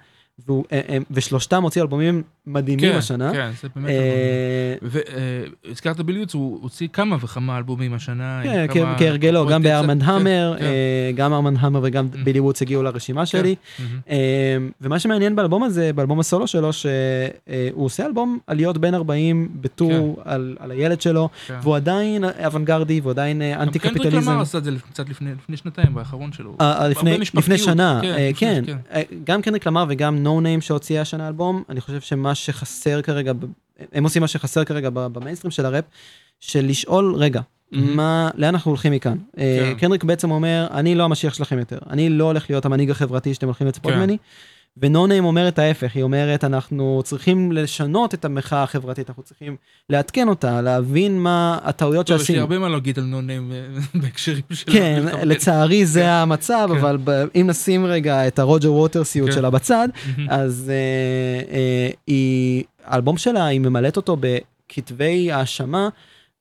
והוא, אה, אה, ושלושתם הוציאו אלבומים מדהימים כן, השנה. כן, זה באמת... אלבומים. אה, והזכרת ביליוץ, הוא הוציא כמה וכמה אלבומים השנה. כן, כהרגלו, גם בארמנד צד- המר, כן, גם ארמנד המר וגם Mm. בילי וודס הגיעו לרשימה שלי. כן. מהמם. אה, ומה שמעניין באלבום הזה, באלבום הסולו שלו, שהוא עושה אלבום עליות בין 40 בטור על על הילד שלו, כן. והוא עדיין אוונגרדי והוא עדיין אנטי גם קנדריק קפיטליזם. למר עשה את זה קצת לפני שנתיים, באחרון שלו. לפני, שנה, כן, כן, כן. גם קנדריק למר וגם נו ניים שהוציאה השנה אלבום, אני חושב שמה שחסר כרגע, הם עושים מה שחסר כרגע במיינסטרים של הראפ, של לשאול, רגע, מהמם. מה, לאן אנחנו הולכים מכאן? אה, כן. קנדריק בעצם אומר, אני לא המשיח שלכם יותר, אני לא הולך להיות המנהיג החברתי שאתם הולכים לצפות כן. ממני. ונו ניים אומרת ההפך, היא אומרת אנחנו צריכים לשנות את המחאה החברתית, אנחנו צריכים לעדכן אותה, להבין מה הטעויות טוב, יש לי שעשינו. הרבה מה להגיד על נונים אה, בהקשרים של... כן. לצערי זה המצב, כן. אבל אם נשים רגע את הרוג'ר ווטרסיוט כן. שלה בצד. אז אה, אה, היא, האלבום שלה, היא ממלאת אותו בכתבי האשמה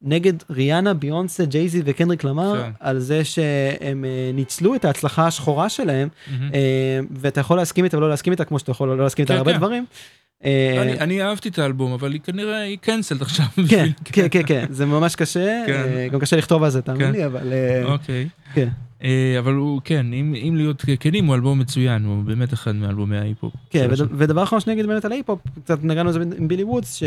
נגד ריאנה, ביונסה, ג'ייזי וקנדריק למר, כן. על זה שהם אה, ניצלו את ההצלחה השחורה שלהם. אה, ואתה יכול להסכים איתה ולא להסכים איתה, כמו שאתה יכול לא להסכים איתה כן, על הרבה כן. דברים. אה, אני- אני אהבתי את האלבום, אבל היא כנראה, היא קנסלד עכשיו. כן, בשביל- כן, כן, כן, זה ממש קשה, כן. גם קשה לכתוב על זה, תאמין כן. לי, אבל אוקיי. כן. אבל הוא, כן, אם אם להיות כנים, הוא אלבום מצוין, הוא באמת אחד מאלבומי ההיפ-הופ. כן, וד-. ודבר אחרון שאני אגיד באמת על ההיפ-הופ, קצת נגענו בזה עם בילי וודס,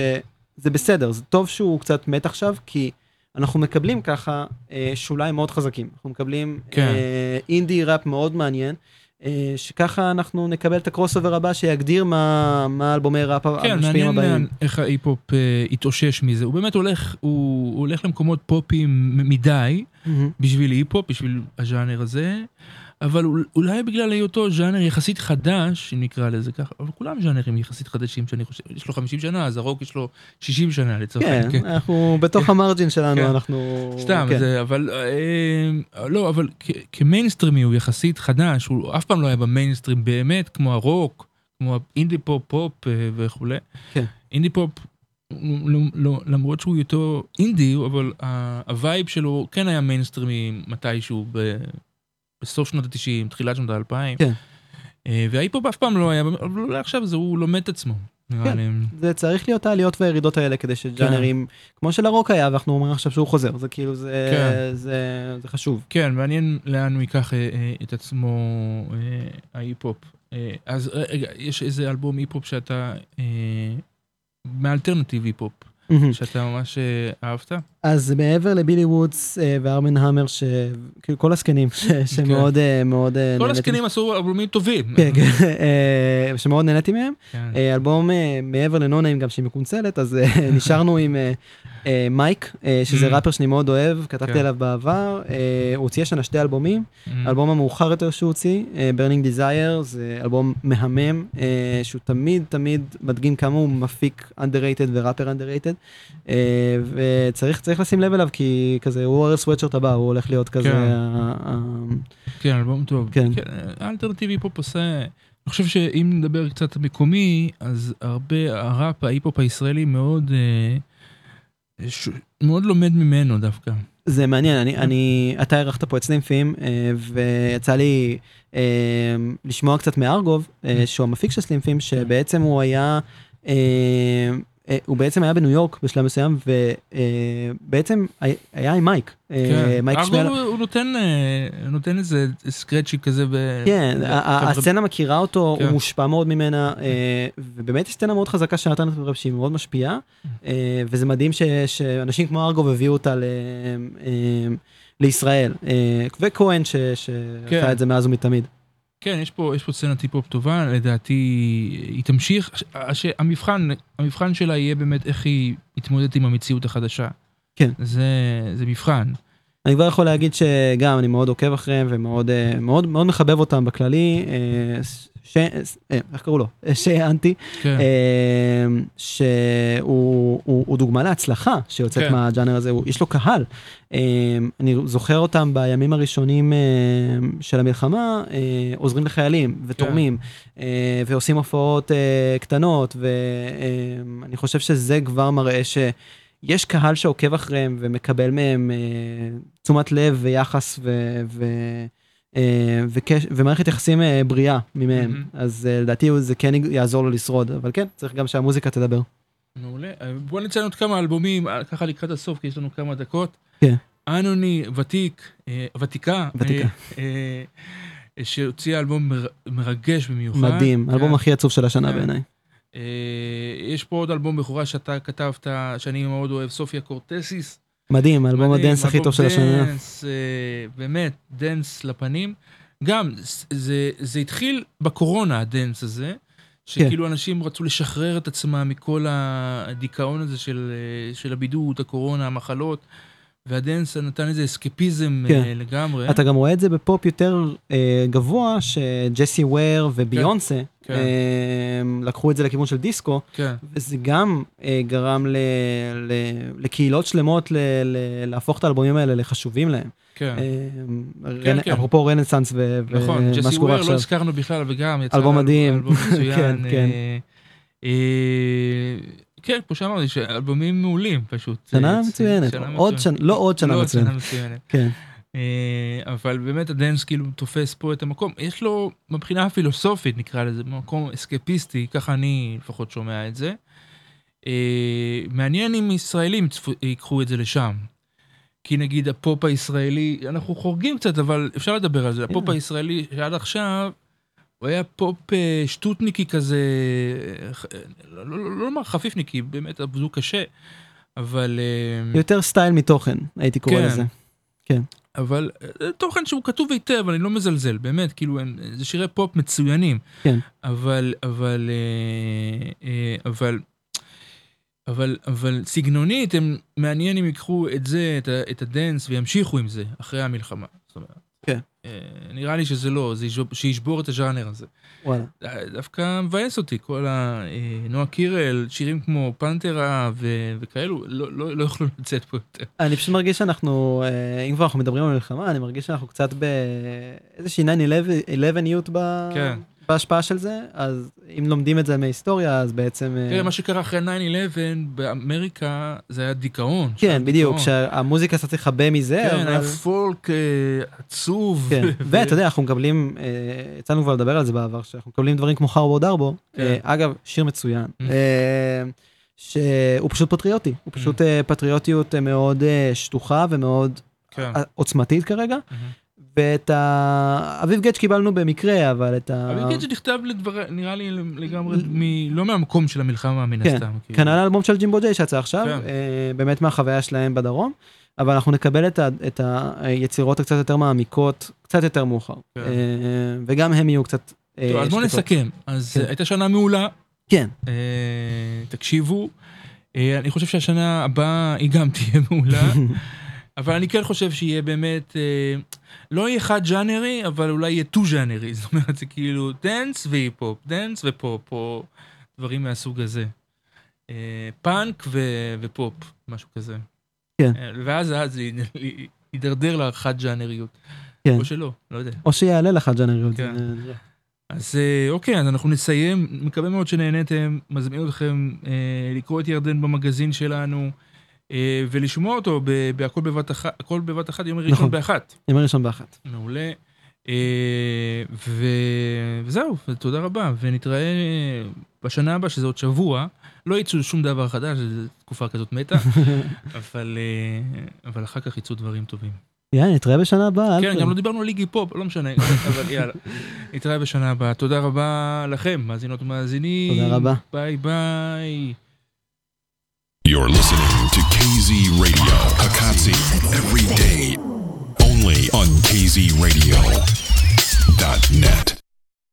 שזה בסדר, זה טוב שהוא קצת מת עכשיו, כי אנחנו מקבלים ככה אה, שוליים מאוד חזקים. אנחנו מקבלים כן. אה, אינדי ראפ מאוד מעניין, אה, שככה אנחנו נקבל את ה crossover הבא שיגדיר מה מה אלבומי ראפ כן, המשפיעים מעניין הבאים. איך ההיפ-הופ אה, התאושש מזה. הוא באמת הולך, הוא הוא הולך למקומות פופיים מדי, מהמם. בשביל היפ-הופ, בשביל הז'אנר הזה, אבל אול- אולי בגלל היותו ז'אנר יחסית חדש, אם נקרא לזה ככה, אבל כולם ז'אנרים יחסית חדשים שאני חושב, יש לו 50 שנה, אז הרוק יש לו 60 שנה לצורך כן, העניין. אנחנו בתוך ה margin שלנו, כן. אנחנו... סתם, כן. זה, אבל אה, לא, אבל כ- כמיינסטרימי הוא יחסית חדש, הוא אף פעם לא היה במיינסטרים באמת, כמו הרוק, כמו האינדי פופ פופ אה, וכולי. כן. אינדי פופ, לא, לא, למרות שהוא יותר אינדי, אבל הווייב שלו כן היה מיינסטרימי מתישהו ב, בסוף שנות ה-90, תחילת שנות ה-2000. כן. וההיפ-הופ אף פעם לא היה, אבל אולי עכשיו זה הוא לומד את עצמו. כן. זה צריך להיות העליות והירידות האלה כדי שג'אנרים, כמו שלרוק היה ואנחנו אומרים עכשיו שהוא חוזר, זה כאילו זה, כן. זה, זה חשוב. כן, מעניין לאן הוא ייקח אה, אה, את עצמו אה, ההיפ-הופ. אה, אז רגע, יש איזה אלבום היפ-הופ שאתה, אה, מ alternative hip-hop. שאתה ממש אה, אהבת? אז מעבר לבילי וודס אה, וארמנד האמר, שכאילו כל הזקנים, ש- שמאוד אה, מאוד אה, כן. כל נהניתי- הזקנים עשו אלבומים טובים. כן, כן, שמאוד נהניתי מהם. כן. אלבום מעבר לנוניים גם שהיא מקונצלת, אז נשארנו עם מייק, שזה Mm. ראפר שאני מאוד אוהב, כתבתי כן. עליו בעבר, הוא הוציא השנה שתי אלבומים, Mm. האלבום המאוחר יותר שהוא הוציא, Burning Desire, זה אלבום מהמם, שהוא תמיד תמיד מדגים כמה הוא מפיק underrated וראפר underrated, וצריך צריך לשים לב אליו כי כזה הוא ארל סווטשירט הבא, הוא הולך להיות כזה, כן. ה- ה- כן, אלבום טוב. כן. ה alternative hip-hop עושה... אני חושב שאם נדבר קצת מקומי, אז הרבה, הראפ, ההיפ-הופ הישראלי מאוד... אה, ש- מאוד לומד ממנו דווקא. זה מעניין, אני, אני, אתה אירחת פה את סלימפים, אה, ויצא לי אה, לשמוע קצת מארגוב, אה, שהוא המפיק של סלימפים, שבעצם הוא היה, אה, אה, הוא בעצם היה בניו יורק בשלב מסוים, ובעצם היה עם מייק. אה, כן. מייק אגב, שמואל, הוא נותן, אה, נותן איזה סקרצ'י כזה. ב- כן, הסצנה מכירה אותו, כן. הוא מושפע מאוד ממנה, אה, ובאמת יש סצנה מאוד חזקה של נתן רב שהיא מאוד משפיעה, אה, וזה מדהים ש- שאנשים כמו ארגוב הביאו אותה ל- אה, לישראל, אה, וכהן ש- כן. שעשה את זה מאז ומתמיד. כן, יש פה, יש פה סצנת היפ-הופ טובה, לדעתי היא תמשיך, הש- המבחן, המבחן שלה יהיה באמת איך היא מתמודדת עם המציאות החדשה. כן. זה, זה מבחן. אני כבר יכול להגיד שגם אני מאוד עוקב אחריהם ומאוד אה, מאוד מאוד מחבב אותם בכללי, אה, ש... אה, איך קראו לו? אה, שאנטי, כן. אה, שהוא הוא, הוא דוגמה להצלחה שיוצאת כן. מהג'אנר הזה, הוא, יש לו קהל. אני זוכר אותם בימים הראשונים של המלחמה, עוזרים לחיילים ותורמים, אה, ועושים הופעות קטנות, ואני חושב שזה כבר מראה ש... יש קהל שעוקב אחריהם ומקבל מהם אה, תשומת לב ויחס ו, ו, וקש, ומערכת יחסים אה, בריאה ממהם. מהמם. אז אה, לדעתי זה כן יעזור לו לשרוד, אבל כן, צריך גם שהמוזיקה תדבר. מעולה. אה, בוא נציין עוד כמה אלבומים, אה, ככה לקראת הסוף, כי יש לנו כמה דקות. כן. אנוני, ותיק, אה, ותיקה. ותיקה. אה, אה, שהוציאה אלבום מר, מרגש במיוחד. מדהים, האלבום כן. הכי עצוב של השנה כן. בעיניי. אה, יש פה עוד אלבום בכורה שאתה כתבת, שאני מאוד אוהב, סופיה קורטסיס. מדהים, מדהים, ה dance הכי אלבום טוב של השנה. אה, באמת, dance לפנים. גם, זה, זה התחיל בקורונה, ה dance הזה, שכאילו אנשים רצו לשחרר את עצמם מכל הדיכאון הזה של, אה, של הבידוד, הקורונה, המחלות, וה dance נתן איזה אסקפיזם כן. אה, לגמרי. אתה גם רואה את זה בפופ יותר אה, גבוה, שג'סי וור וביונסה כן. אה, לקחו את זה לכיוון של דיסקו, כן, וזה גם אה, גרם ל, ל, לקהילות שלמות ל, ל, להפוך את האלבומים האלה לחשובים להם. כן. אה, רנ- כן. אפרופו רנסאנס ו- נכון, ומה ג'סי שקורה וור לא עכשיו. הזכרנו בכלל, וגם יצא אלבום מדהים. אלבום מצוין. כן, כן. אה, אה, כן, כמו שאמרתי, שאלבומים מעולים פשוט. שנה אה, מצוינת, שנה עוד מצוינת. שנה, לא עוד שנה לא עוד מצוינת. שנה מצוינת. כן. אה, אבל באמת ה dance כאילו תופס פה את המקום. יש לו, מבחינה הפילוסופית נקרא לזה, מקום אסקפיסטי, ככה אני לפחות שומע את זה. אה, מעניין אם ישראלים ייקחו את זה לשם. כי נגיד הפופ הישראלי, אנחנו חורגים קצת, אבל אפשר לדבר על זה. הפופ. הישראלי שעד עכשיו, הוא היה פופ אה, שטותניקי כזה, אה, אה, לא לא- לא לומר חפיפניקי, באמת עבדו קשה, אבל... אה, יותר סטייל מתוכן, הייתי קורא כן. לזה. אבל אה, תוכן שהוא כתוב היטב, אני לא מזלזל, באמת, כאילו, זה שירי פופ מצוינים. כן. אבל, אבל, אבל, אבל, אבל סגנונית, הם מעניין אם ייקחו את זה, את ה dance, וימשיכו עם זה אחרי המלחמה. זאת אומרת, כן. אה, נראה לי שזה לא, זה ישבור, שישבור את הז'אנר הזה. וואלה. אה, דווקא מבאס אותי, כל ה... אה, קירל, שירים כמו פנתרה ו- וכאלו, לא, לא, לא יכלו לצאת פה יותר. אני פשוט מרגיש שאנחנו, אם כבר אנחנו מדברים על מלחמה, אני מרגיש שאנחנו קצת באיזושהי 9-11 יות ב... כן. בהשפעה של זה, אז אם לומדים את זה מההיסטוריה, אז בעצם... אה, תראה, מה שקרה אחרי 9-11 באמריקה זה היה דיכאון. כן, בדיוק. שהמוזיקה קצת תכבה מזה, כן, היה. פולק אה, עצוב. כן, ואתה יודע, אנחנו מקבלים, אה, יצא לנו כבר לדבר על זה בעבר, שאנחנו מקבלים דברים כמו חרבו דרבו, כן. אגב, שיר מצוין, Mm. שהוא פשוט פטריוטי, הוא פשוט אה, פטריוטיות מאוד שטוחה ומאוד כן. עוצמתית כרגע, מהמם. ואת ה... אביב גט קיבלנו במקרה, אבל את ה... אבל כן שנכתב לדבר, נראה לי לגמרי, מ- לא מהמקום של המלחמה מן כן, הסתם. כאילו. כנ"ל האלבום של ג'ימבו ג'יי שיצא עכשיו, כן. אה, באמת מהחוויה שלהם בדרום, אבל אנחנו נקבל את, ה, את היצירות הקצת יותר מעמיקות, קצת יותר מאוחר, כן. אה, וגם הם יהיו קצת... אה, טוב, אז בוא. נסכם. אז כן. הייתה שנה מעולה, כן, תקשיבו. אני חושב שהשנה הבאה היא גם תהיה מעולה, אבל אני כן חושב שיהיה באמת, לא יהיה חד ז'אנרי, אבל אולי יהיה דו ז'אנרי, זאת אומרת זה כאילו דנס והיפ-הופ, דנס ופופ, או דברים מהסוג הזה. אה, פאנק ו- ופופ, משהו כזה. כן. אה, ואז אז זה יידרדר לחד ז'אנריות. כן. או שלא, לא יודע. או שיעלה לך ג'אנריות. כן. אז אה, אוקיי, אז אנחנו נסיים. מקווה מאוד שנהניתם. מזמין אתכם אה, לקרוא את ירדן במגזין שלנו, ולשמוע אותו בהכל בבת אחת, הכל בבת אחת, יום ראשון נכון. באחת. ימי ראשון באחת. מעולה. אה, ו- וזהו, תודה רבה, ונתראה בשנה הבאה, שזה עוד שבוע. לא יצאו שום דבר חדש, זו תקופה כזאת מתה, אבל, אה, אבל אחר כך יצאו דברים טובים. יאללה, נתראה בשנה הבאה. כן. גם לא דיברנו על ליגי פופ, לא משנה, אבל יאללה. נתראה בשנה הבאה. תודה רבה לכם, מאזינות ומאזינים. תודה רבה. ביי ביי. You're listening to KZ Radio, הקצה, every day, only on KZRadio.net.